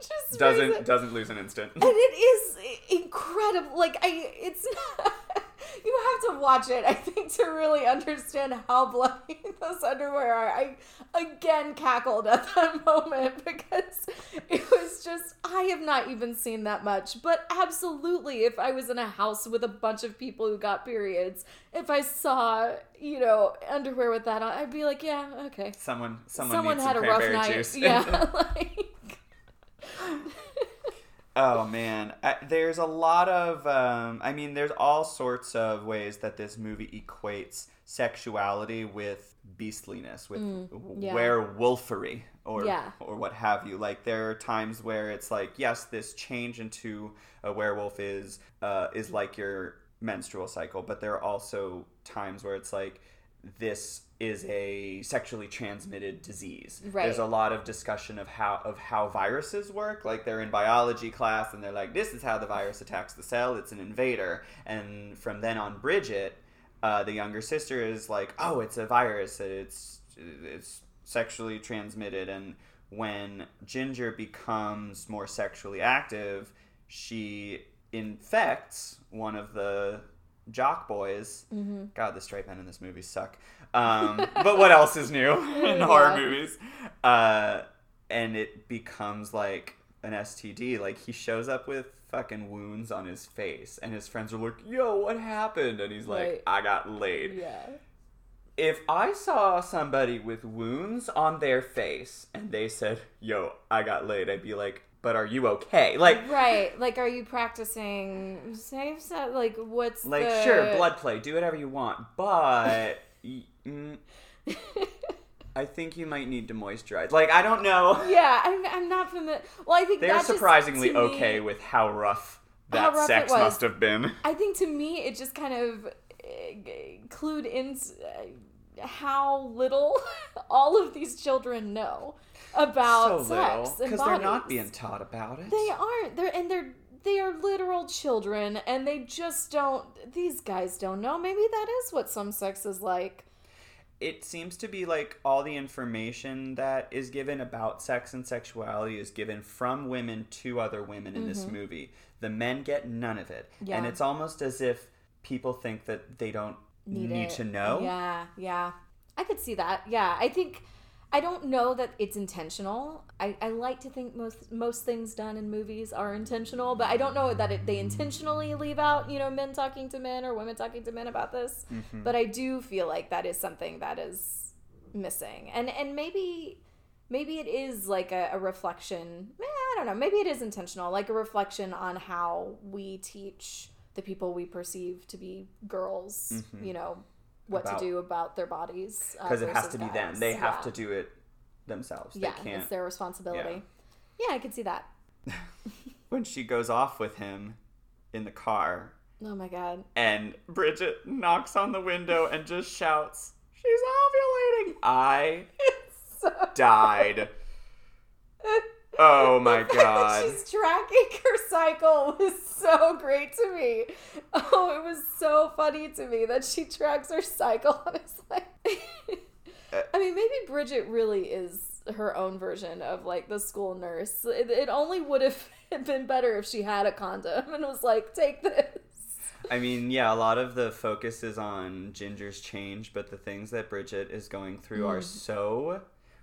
just doesn't doesn't lose an instant. and it is incredible. Like I, it's not. You have to watch it, I think, to really understand how bloody those underwear are. I again cackled at that moment because it was just I have not even seen that much. But absolutely, if I was in a house with a bunch of people who got periods, if I saw you know underwear with that on, I'd be like, yeah, okay. Someone someone, Someone had a rough night. juice. Yeah, like. Oh man, I, there's a lot of. Um, I mean, there's all sorts of ways that this movie equates sexuality with beastliness, with Mm, yeah. werewolfery, or Yeah. or what have you. Like there are times where it's like, yes, this change into a werewolf is uh, is like your menstrual cycle, but there are also times where it's like this is a sexually transmitted disease. Right. There's a lot of discussion of how of how viruses work. Like they're in biology class and they're like, this is how the virus attacks the cell. It's an invader. And from then on, Bridget, uh, the younger sister, is like, oh, it's a virus. It's it's sexually transmitted. And when Ginger becomes more sexually active, she infects one of the jock boys. Mm-hmm. God, the straight men in this movie suck. Um, but what else is new in horror movies? Uh, and it becomes like an STD. Like he shows up with fucking wounds on his face, and his friends are like, "Yo, what happened?" And he's like, Right. "I got laid." Yeah. If I saw somebody with wounds on their face and they said, "Yo, I got laid," I'd be like, "But are you okay?" Like, Right. Like, are you practicing safe sex? Like, what's like the... sure, blood play, do whatever you want, but. Mm, I think you might need to moisturize. Like I don't know. yeah, I'm, I'm not familiar. Well, I think They're that just, surprisingly me- okay with how rough How that rough sex must have been. I think to me, it just kind of uh, clued in. Uh, how little all of these children know about so sex little and because they're not being taught about it. They aren't. They're and they're they are literal children, and they just don't. These guys don't know. Maybe that is what some sex is like. It seems to be like all the information that is given about sex and sexuality is given from women to other women in this movie. The men get none of it. And Mm-hmm. It's almost as if people think that they don't need, it. to know. Yeah, yeah. I could see that. Yeah, I think I don't know that it's intentional. I, I like to think most most things done in movies are intentional, but I don't know that it, they intentionally leave out you know men talking to men or women talking to men about this. Mm-hmm. But I do feel like that is something that is missing, and and maybe maybe it is like a, a reflection. eh, I don't know. Maybe it is intentional, like a reflection on how we teach the people we perceive to be girls. You know what. About- to do about their bodies uh, Because it has to be guys. them. They have Yeah. to do it themselves. Yeah, they can't. it's their responsibility. Yeah. I could see that. When she goes off with him in the car Oh my god. and Bridget knocks on the window and just shouts, She's ovulating. I So died. Oh my god. She's tracking cycle was so great to me. Oh, it was so funny to me that she tracks her cycle it's like uh, I mean, maybe Bridget really is her own version of like the school nurse. It, it only would have been better if she had a condom and was like, "Take this." I mean, yeah, a lot of the focus is on Ginger's change, but the things that Bridget is going through are mm. so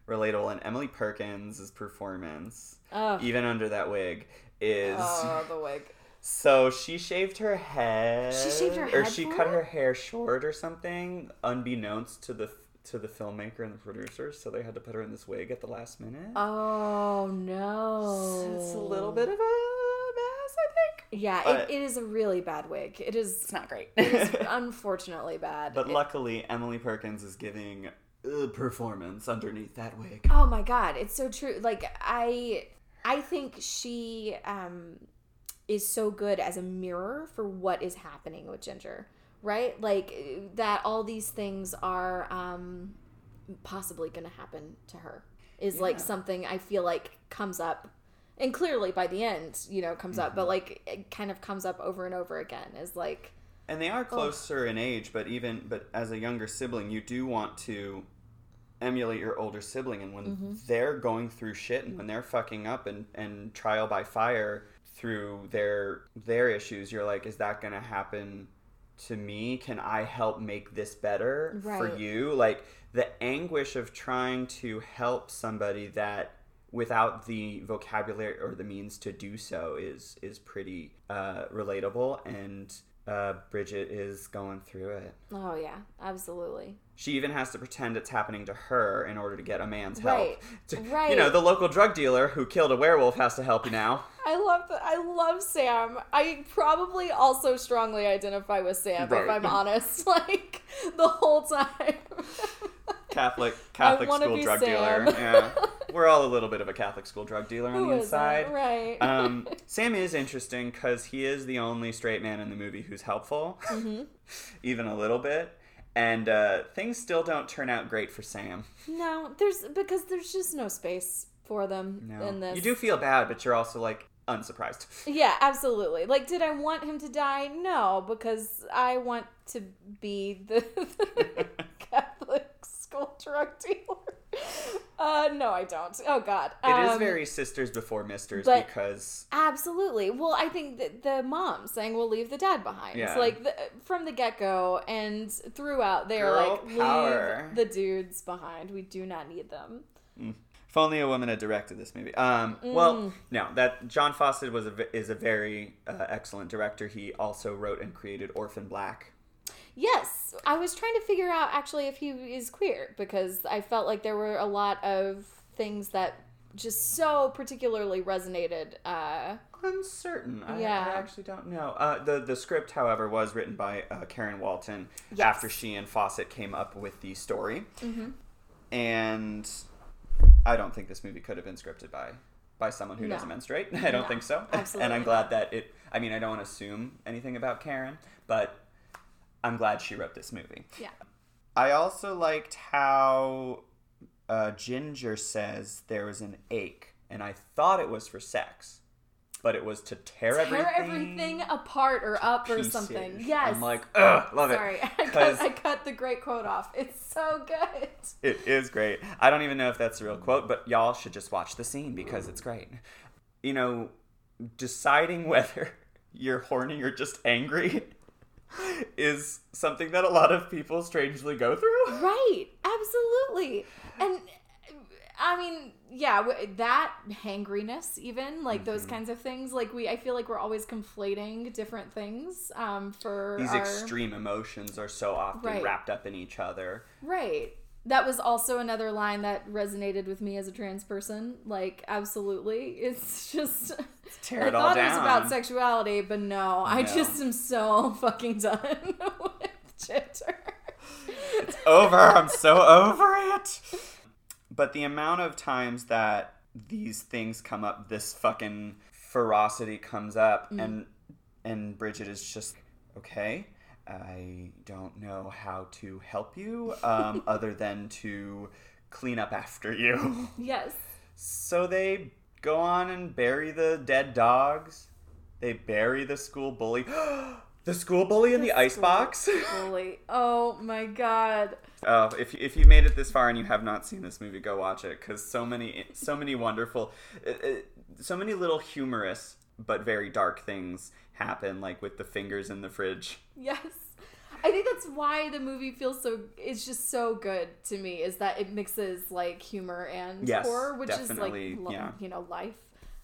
relatable. And Emily Perkins' performance, Oh, even under that wig, is oh the wig. so she shaved her head. She shaved her head, or she cut it? her hair short or something, unbeknownst to the to the filmmaker and the producers. So they had to put her in this wig at the last minute. Oh no. it's a little bit of a mess, I think. Yeah, it, it is a really bad wig. It is It's not great. it is unfortunately bad. But It- luckily, Emily Perkins is giving a performance underneath that wig. oh my god, it's so true. Like I I think she um is so good as a mirror for what is happening with Ginger, right? Like that all these things are um possibly going to happen to her. Is like something I feel like comes up and clearly by the end, you know, comes up, but Mm-hmm. like it kind of comes up over and over again is like And they are closer in age, but even but as a younger sibling, you do want to emulate your older sibling and when Mm-hmm. they're going through shit and when they're fucking up and, and trial by fire through their their issues, you're like, is that gonna happen to me? Can I help make this better for you? Like the anguish of trying to help somebody that without the vocabulary or the means to do so is is pretty uh, relatable and uh, Bridget is going through it. oh yeah, absolutely. She even has to pretend it's happening to her in order to get a man's help. Right, To- right. You know, the local drug dealer who killed a werewolf has to help you now. I love that. I love Sam. I probably also strongly identify with Sam, if I'm honest. Like the whole time. Catholic Catholic school drug Sam. dealer. Yeah. We're all a little bit of a Catholic school drug dealer on Who the inside. Right. um, Sam is interesting because he is the only straight man in the movie who's helpful, Mm-hmm. even a little bit. And uh, things still don't turn out great for Sam. no, there's because there's just no space for them No. in this. You do feel bad, but you're also like unsurprised. Yeah, absolutely. Like, did I want him to die? No, because I want to be the Catholic school drug dealer. Uh, no, I don't. Oh God, It is Um, very sisters before misters but- because Absolutely. Well, I think that the mom saying we'll leave the dad behind. Yeah. Like the, from the get go and throughout, they're Girl like, power. leave the dudes behind. We do not need them. if only a woman had directed this movie. Um, well, Mm. no, that John Fawcett was a, is a very uh, excellent director. He also wrote and created Orphan Black. Yes, I was trying to figure out actually if he is queer because I felt like there were a lot of things that just so particularly resonated. Uh, Uncertain. I, Yeah. I actually don't know. Uh, the the script, however, was written by uh, Karen Walton Yes. after she and Fawcett came up with the story, Mm-hmm. and I don't think this movie could have been scripted by by someone who No. doesn't menstruate. I don't No, think so. Absolutely. and I'm glad that it. I mean, I don't want to assume anything about Karen, but I'm glad she wrote this movie. yeah. I also liked how uh, Ginger says there was an ache, and I thought it was for sex, but it was to tear, Tear everything, everything apart or up or something. Yes. I'm like, ugh, love Sorry, it. I cut, I cut the great quote off. It's so good. it is great. I don't even know if that's a real quote, but y'all should just watch the scene because it's great. You know, deciding whether you're horny or just angry is something that a lot of people strangely go through. Right. Absolutely. And I mean, yeah, that hangriness, even like those Mm-hmm. kinds of things. Like we, I feel like we're always conflating different things um, for These our extreme emotions are so often Right. wrapped up in each other. right. That was also another line that resonated with me as a trans person. Like, absolutely, it's just. Tear I it all thought it was about sexuality, but no, I No. just am so fucking done with gender. It's over. I'm so over it. But the amount of times that these things come up, this fucking ferocity comes up, Mm. and and Bridget is just okay. I don't know how to help you, um, other than to clean up after you. yes. So they go on and bury the dead dogs. They bury the school bully. the school bully in the, The icebox. Holy. Oh my god. Oh, if if you made it this far and you have not seen this movie, go watch it because so many so many wonderful, uh, uh, so many little humorous but very dark things happen, like with the fingers in the fridge. Yes. I think that's why the movie feels so it's just so good to me is that it mixes like humor and Yes, horror, which is like lo- yeah. you know, life.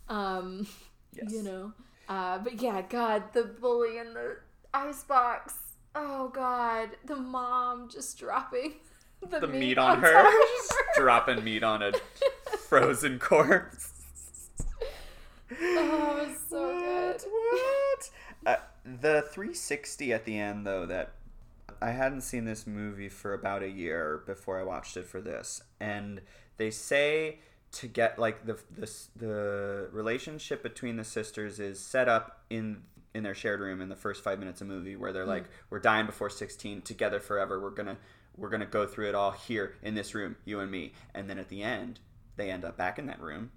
Um Yes. you know. Uh but yeah, god, the bully in the icebox. Oh god, the mom just dropping the, The meat, meat on top her, just dropping meat on a frozen corpse. Oh, it's so good. What? Uh, the 360 at the end, though, that I hadn't seen this movie for about a year before I watched it for this, and they say to get like the the the relationship between the sisters is set up in in their shared room in the first five minutes of movie where they're like we're dying before 16 together forever we're gonna we're gonna go through it all here in this room you and me and then at the end they end up back in that room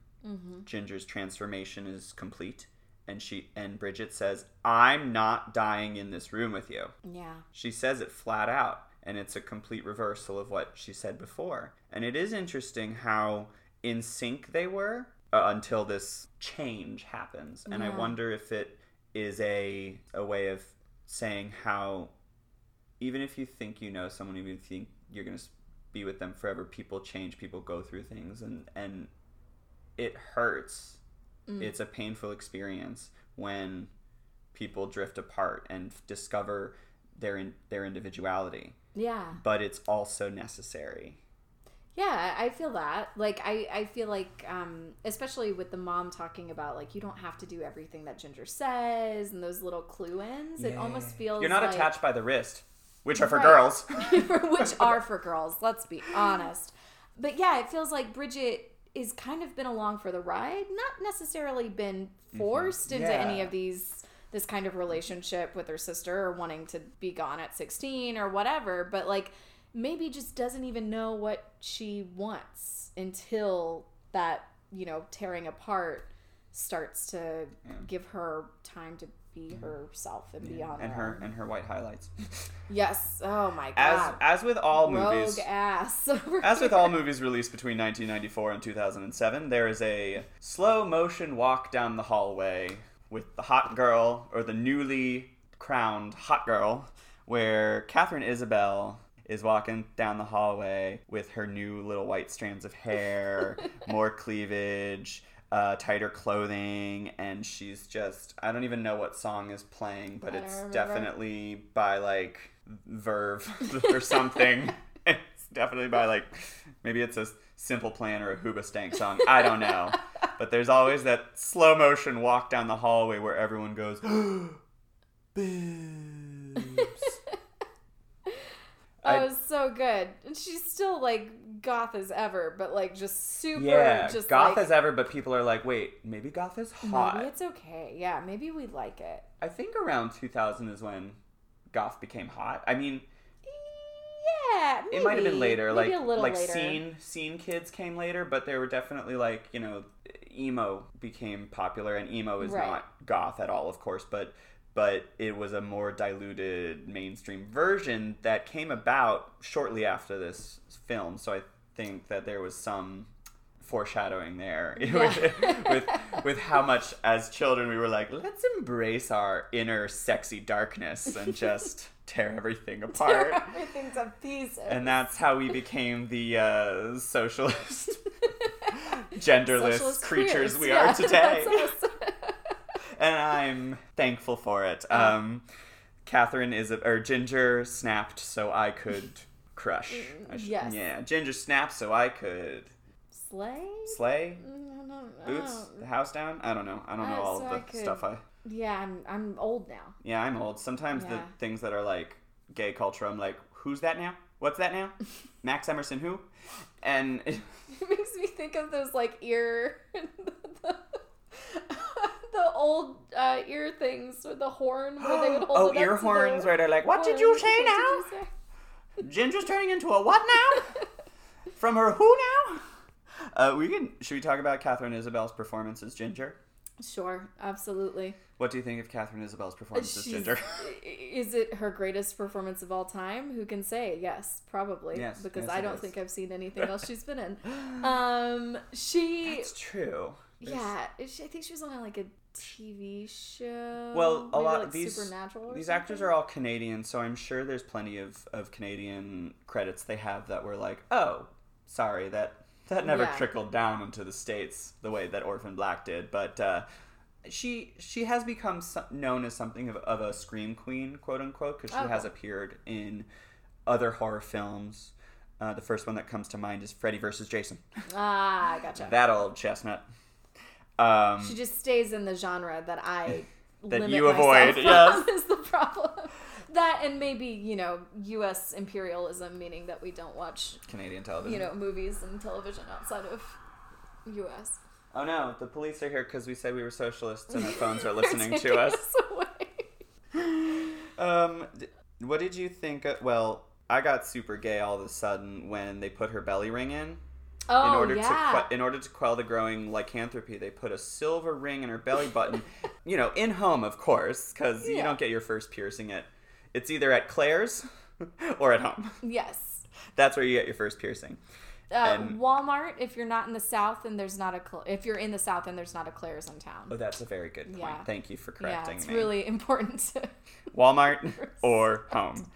Ginger's transformation is complete, and she and Bridget says, "I'm not dying in this room with you." Yeah. She says it flat out, and it's a complete reversal of what she said before. And it is interesting how in sync they were uh, until this change happens, and I wonder if it is a a way of saying how even if you think you know someone, even if you think you're gonna be with them forever, people change, people go through things, and and it hurts. It's a painful experience when people drift apart and discover their in, their individuality, Yeah. but it's also necessary. Yeah, I feel that. Like I, I feel like um especially with the mom talking about like you don't have to do everything that Ginger says and those little clue ins. It almost feels You're not like, attached by the wrist, which are for Right. girls. which are for girls, let's be honest. But yeah, it feels like Bridget is kind of been along for the ride, not necessarily been forced into any Mm-hmm. Yeah. of these this kind of relationship with her sister or wanting to be gone at 16 or whatever, but like maybe just doesn't even know what she wants until that, you know, tearing apart starts to give her time to be herself and be on and her, her own. and her white highlights. Yes. Oh my As god. as with all Rogue movies, ass. As with all movies released between 1994 and 2007, there is a slow motion walk down the hallway with the hot girl, or the newly crowned hot girl, where Katharine Isabelle is walking down the hallway with her new little white strands of hair, more cleavage, uh, tighter clothing, and she's just, I don't even know what song is playing, but it's remember. definitely by like Verve or something. it's definitely by like maybe it's a simple plan or a Hoobastank song. I don't know. But there's always that slow motion walk down the hallway where everyone goes boobs. Oh, I- it was so good. And she's still like goth as ever, but like just super Yeah, just goth like as ever, but people are like, wait, maybe goth is hot. maybe it's okay. Yeah, maybe we like it. I think around 2000 is when goth became hot. I mean, Yeah, it might have been later. maybe like a little like later. scene scene kids came later, but they were definitely like you know emo became popular, and emo is Right. not goth at all, of course, but but it was a more diluted mainstream version that came about shortly after this film. So I think that there was some foreshadowing there with, with with how much as children we were like let's embrace our inner sexy darkness and just tear everything apart Everything's a piece. and that's how we became the uh, socialist, genderless Socialist creatures queers. we Yeah, are today. And I'm thankful for it. Um, Katharine is a, or Ginger snapped so I could crush. I should- yes. Yeah, Ginger snapped so I could Slay? slay. Mm, I Boots the house down. I don't know. I don't know Uh, all so of I the could- stuff I. Yeah, I'm I'm old now. Yeah, I'm old. Sometimes the things that are like gay culture, I'm like, who's that now? What's that now? Max Emerson, who? And It makes me think of those like ear, the, old uh, ear things with the horn where they would hold oh, ear horns the where they're like, what did you say now? you say? Ginger's turning into a what now? From her who now? Uh, we can. Should we talk about Katharine Isabelle's performance as Ginger? Sure, absolutely. What do you think of Katharine Isabelle's performance as Ginger? Is it her greatest performance of all time? Who can say? Yes, probably. Yes, because yes, I don't is. think I've seen anything else she's been in. Um, she, It's true. There's- yeah, I think she was on like a TV show. Well, a maybe, lot like these Supernatural. Or these actors are all Canadian, so I'm sure there's plenty of, of Canadian credits they have that were like, oh, sorry that that never Yeah. trickled down into the states the way that Orphan Black did, but. Uh, she she has become so- known as something of, of a scream queen, quote unquote, because she Oh, has appeared in other horror films. Uh, the first one that comes to mind is Freddy vs. Jason. Ah, I gotcha. That old chestnut. Um, She just stays in the genre that I That limit you avoid, yes. is the problem. That and maybe you know U.S. imperialism, meaning that we don't watch Canadian television. you know movies and television outside of U.S. oh no, the police are here because we said we were socialists and our phones are listening to us. away. Um, what did you think? Of, well, I got super gay all of a sudden when they put her belly ring in. Oh in order yeah. to in order to quell the growing lycanthropy, they put a silver ring in her belly button. you know, in home, of course, because you don't get your first piercing at. It's either at Claire's or at home. yes. That's where you get your first piercing. Uh, Walmart. If you're not in the South, and there's not a. Cl- if you're in the South, and there's not a Claire's in town. Oh, that's a very good point. Yeah. Thank you for yeah, correcting it's me. really important to. Walmart or home.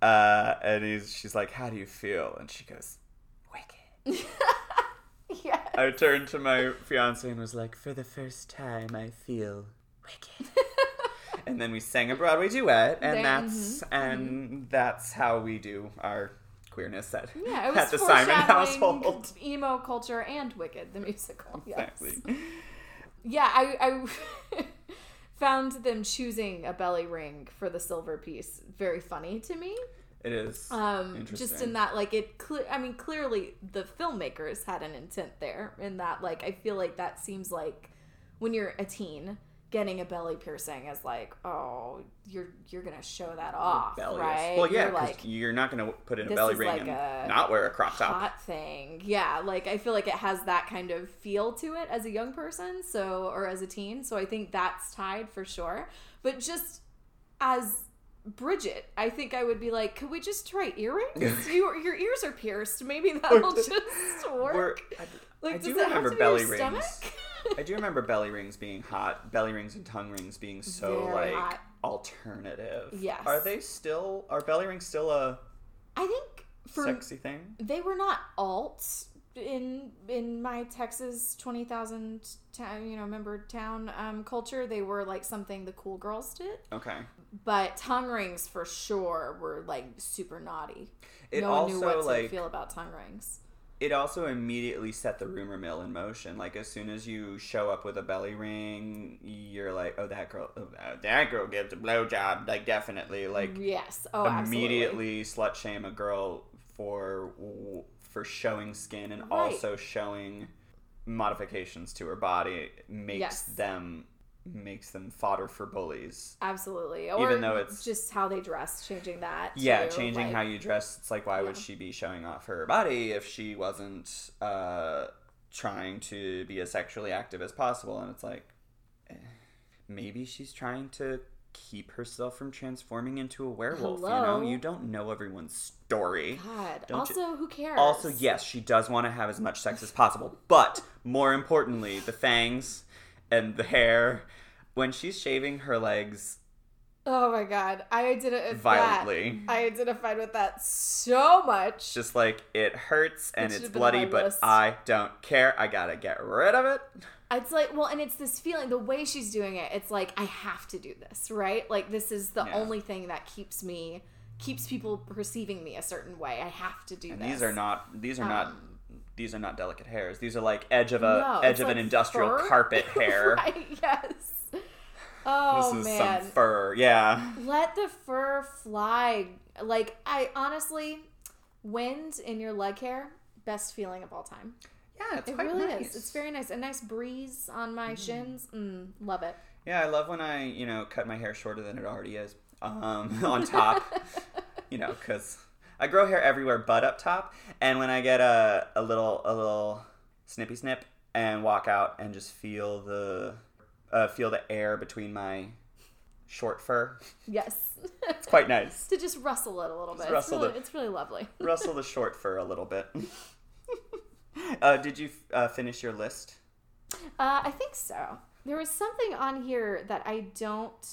Uh, and he's, she's like, "How do you feel?" And she goes, Yeah. I turned to my fiance and was like, "For the first time, I feel wicked." and then we sang a Broadway duet, and that's mm-hmm, mm-hmm. and that's how we do our queerness at, Yeah, at the Simon household. emo culture and Wicked, the musical. Yes. Exactly. Yeah, I, I found them choosing a belly ring for the silver piece very funny to me. It is Um, just in that, like, it. Cle- I mean, clearly the filmmakers had an intent there. In that, like, I feel like that seems like when you're a teen, getting a belly piercing is like, oh, you're you're gonna show that off, Rebellious. right? Well, yeah, You're like, you're not going to put in a belly ring like and a not wear a crop top. hot thing. Yeah, like I feel like it has that kind of feel to it as a young person, so or as a teen. So I think that's tied for sure. But just as Bridget, I think I would be like, could we just try earrings? you, your ears are pierced. Maybe that'll just work. I, like, I do remember belly rings. stomach? I do remember belly rings being hot, belly rings and tongue rings being so like hot. alternative. Yes. Are they still? Are belly rings still a I think for sexy thing? they were not alt in in my Texas twenty thousand town you know member town um, culture. They were like something the cool girls did. Okay. But tongue rings for sure were like super naughty. It no one also knew what to like feel about tongue rings. it also immediately set the rumor mill in motion. Like as soon as you show up with a belly ring, you're like, oh that girl, oh, uh, that girl gives a blowjob. Like definitely, like yes. Oh, absolutely. immediately slut shame a girl for for showing skin and Right. also showing modifications to her body makes Yes. them makes them fodder for bullies. Absolutely. Or Even though it's- just how they dress, changing that. Yeah, too, changing like- how you dress. It's like, why would she be showing off her body if she wasn't uh, trying to be as sexually active as possible? And it's like, eh, maybe she's trying to keep herself from transforming into a werewolf. You know, you don't know everyone's story. God. Don't you- also, who cares? Also, yes, she does want to have as much sex as possible, but more importantly, the fangs and the hair. When she's shaving her legs Oh my god, I identified violently, I identified with that so much. just like it hurts and It it's have been on bloody, but list. I don't care. I gotta get rid of it. It's like, well, and it's this feeling, the way she's doing it, it's like, I have to do this, right? Like, this is the Yeah. only thing that keeps me, keeps people perceiving me a certain way. I have to do And this. these are not. These are not. Um, These are not delicate hairs. These are like edge of a No, edge of an industrial fur. carpet hair. right, yes. Oh, this is man. some fur. Yeah. Let the fur fly. Like, I honestly, wind in your leg hair, best feeling of all time. Yeah, it's It quite really nice. Is. It's very nice. A nice breeze on my shins. Mm, love it. Yeah, I love when I, you know, cut my hair shorter than it already is. Um, on top, you know, because I grow hair everywhere but up top, and when I get a, a little a little snippy snip and walk out and just feel the uh, feel the air between my short fur, Yes. it's quite nice. to just rustle it a little bit. It's really, the- it's really lovely. Rustle the short fur a little bit. uh, did you uh, finish your list? Uh, I think so. There was something on here that I don't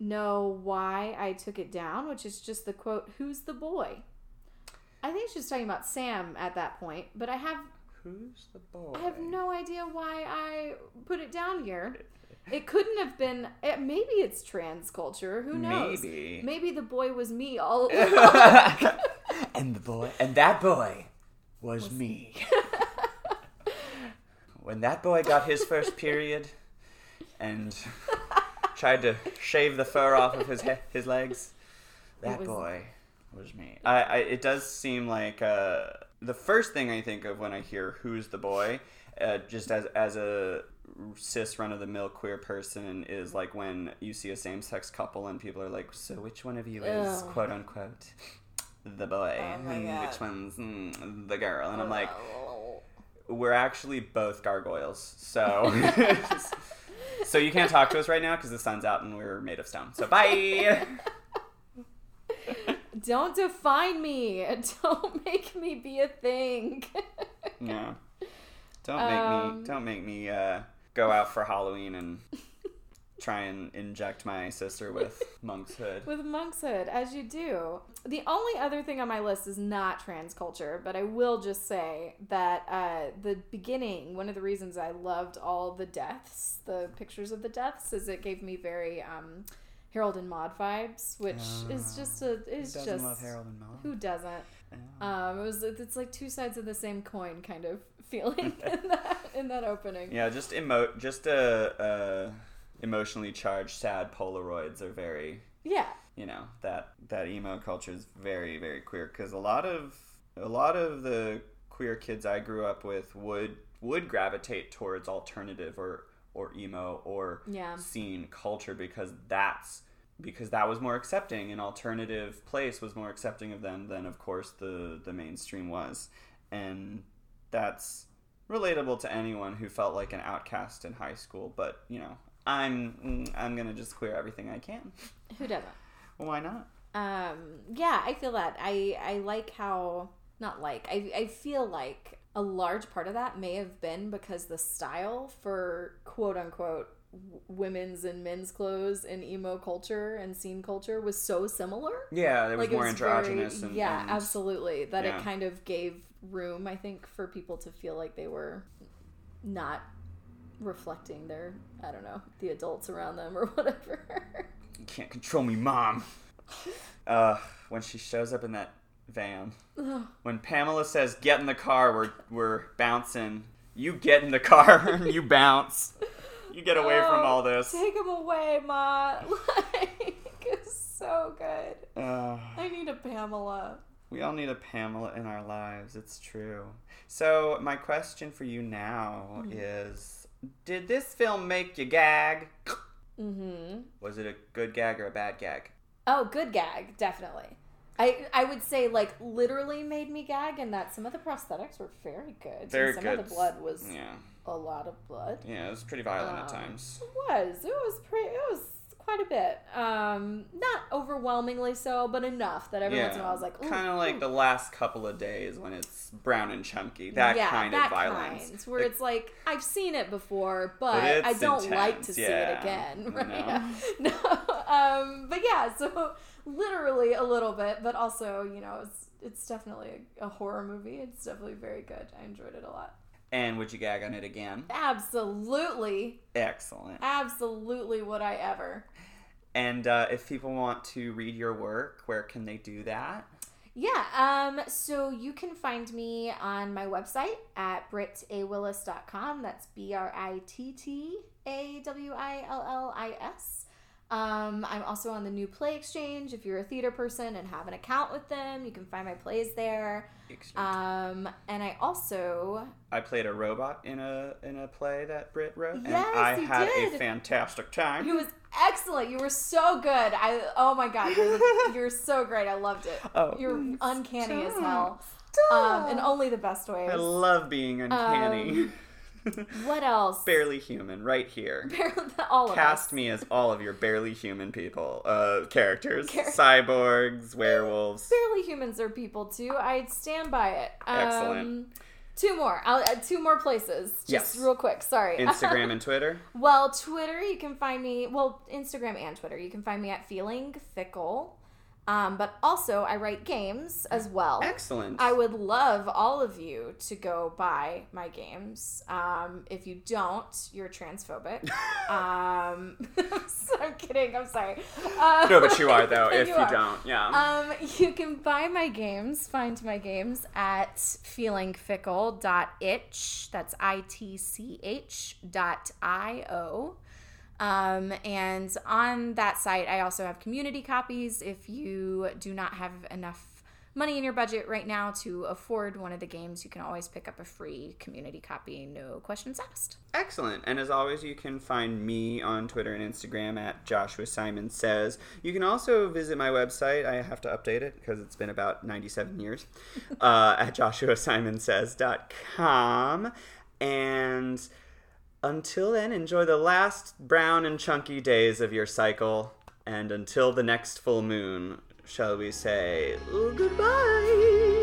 know why I took it down, which is just the quote, Who's the boy? I think she's talking about Sam at that point, but I have Who's the boy? I have no idea why I put it down here. It couldn't have been. It, maybe it's trans culture. Who knows? Maybe. Maybe the boy was me all along. and the boy, and that boy was, me. when that boy got his first period and tried to shave the fur off of his he- his legs, that was- boy was me. I, I it does seem like uh, the first thing I think of when I hear "Who's the boy," uh, just as as a cis run of the mill queer person is like when you see a same sex couple and people are like, so which one of you is Ugh. quote unquote the boy Oh and God. which one's mm, the girl? And I'm like, we're actually both gargoyles, so so you can't talk to us right now because the sun's out and we're made of stone. So bye. Don't define me. Don't make me be a thing. no, don't make Um, me don't make me uh, go out for Halloween and try and inject my sister with monk's hood. With monkshood, as you do. The only other thing on my list is not trans culture, but I will just say that uh, the beginning, one of the reasons I loved all the deaths, the pictures of the deaths, is it gave me very um, Harold and Maude vibes, which is Ah. just a is Who just love Harold and Maude? who doesn't. Yeah. Um, it was it's like two sides of the same coin kind of feeling in that in that opening. Yeah, just emo just uh, uh, emotionally charged, sad Polaroids are very Yeah. you know that that emo culture is very very queer because a lot of a lot of the queer kids I grew up with would would gravitate towards alternative or or emo or Yeah. scene culture because that's because that was more accepting. An alternative place was more accepting of them than of course the the mainstream was. And that's relatable to anyone who felt like an outcast in high school but you know i'm i'm gonna just queer everything i can. Who doesn't? well, why not? Um yeah i feel that. I i like how not like i i feel like a large part of that may have been because the style for quote unquote women's and men's clothes in emo culture and scene culture was so similar. Yeah there was like it more was very- androgynous and, yeah and- absolutely. That yeah. it kind of gave room i think for people to feel like they were not reflecting their i don't know the adults around them or whatever. You can't control me mom. Uh when she shows up in that van Ugh. when pamela says get in the car we're we're bouncing you get in the car and you bounce you get away from Oh, all this Take him away, Ma. Like, it's so good. uh, I need a Pamela. we all need a pamela in our lives it's true so my question for you now Hmm. is Did this film make you gag? Mm-hmm. Was it a good gag or a bad gag? Oh, good gag, definitely. I I would say like literally made me gag, and that some of the prosthetics were very good. Very some good. of the blood was Yeah. a lot of blood. Yeah, it was pretty violent at Um, times. It was. It was pretty. It was quite a bit. Um, not overwhelmingly so, but enough that every once in a while I was like, kind of like ooh. the last couple of days when it's brown and chunky. That yeah, kind that of violence. kind, where The- it's like I've seen it before, but, I don't like intense, to see it again. Right? know. No, um, but yeah, so literally a little bit, but also you know it's it's definitely a, a horror movie. It's definitely very good. I enjoyed it a lot. and would you gag on it again? Absolutely, Excellent. absolutely would I ever. And uh, if people want to read your work, where can they do that? Yeah, um, so you can find me on my website at brittawillis.com. That's B R I T T A W I L L I S. Um, I'm also on the New Play Exchange. If you're a theater person and have an account with them, you can find my plays there. Um, and I also I played a robot in a in a play that Britt wrote, yes, and I had did. a fantastic time. it was excellent. You were so good. I oh my god, you're, the, you're so great. I loved it. Oh, you're uncanny as stop. hell. Stop. Um, in only the best way. I love being uncanny. What else? barely human, right here. all of Cast us. me as all of your barely human people, uh, characters, Char- cyborgs, werewolves. Barely humans are people too. I stand by it. Um, Excellent. Two more. I'll, uh, two more places. Just Yes. real quick. Sorry. Instagram and Twitter. well, Twitter, you can find me. Well, Instagram and Twitter, you can find me at Feeling Fickle. Um, but also, I write games as well. Excellent. I would love all of you to go buy my games. Um, if you don't, you're transphobic. um, I'm kidding. I'm sorry. Um, no, but you are though. if you, are. don't, yeah. Um, you can buy my games, find my games at feelingfickle.itch. That's I T C H dot I O. Um, and on that site, I also have community copies. If you do not have enough money in your budget right now to afford one of the games, you can always pick up a free community copy, no questions asked. Excellent. And as always, you can find me on Twitter and Instagram at Joshua Simon Says. You can also visit my website. I have to update it because it's been about 97 years uh, at joshuasimonsays.com. And until then, enjoy the last brown and chunky days of your cycle. And until the next full moon, shall we say, goodbye?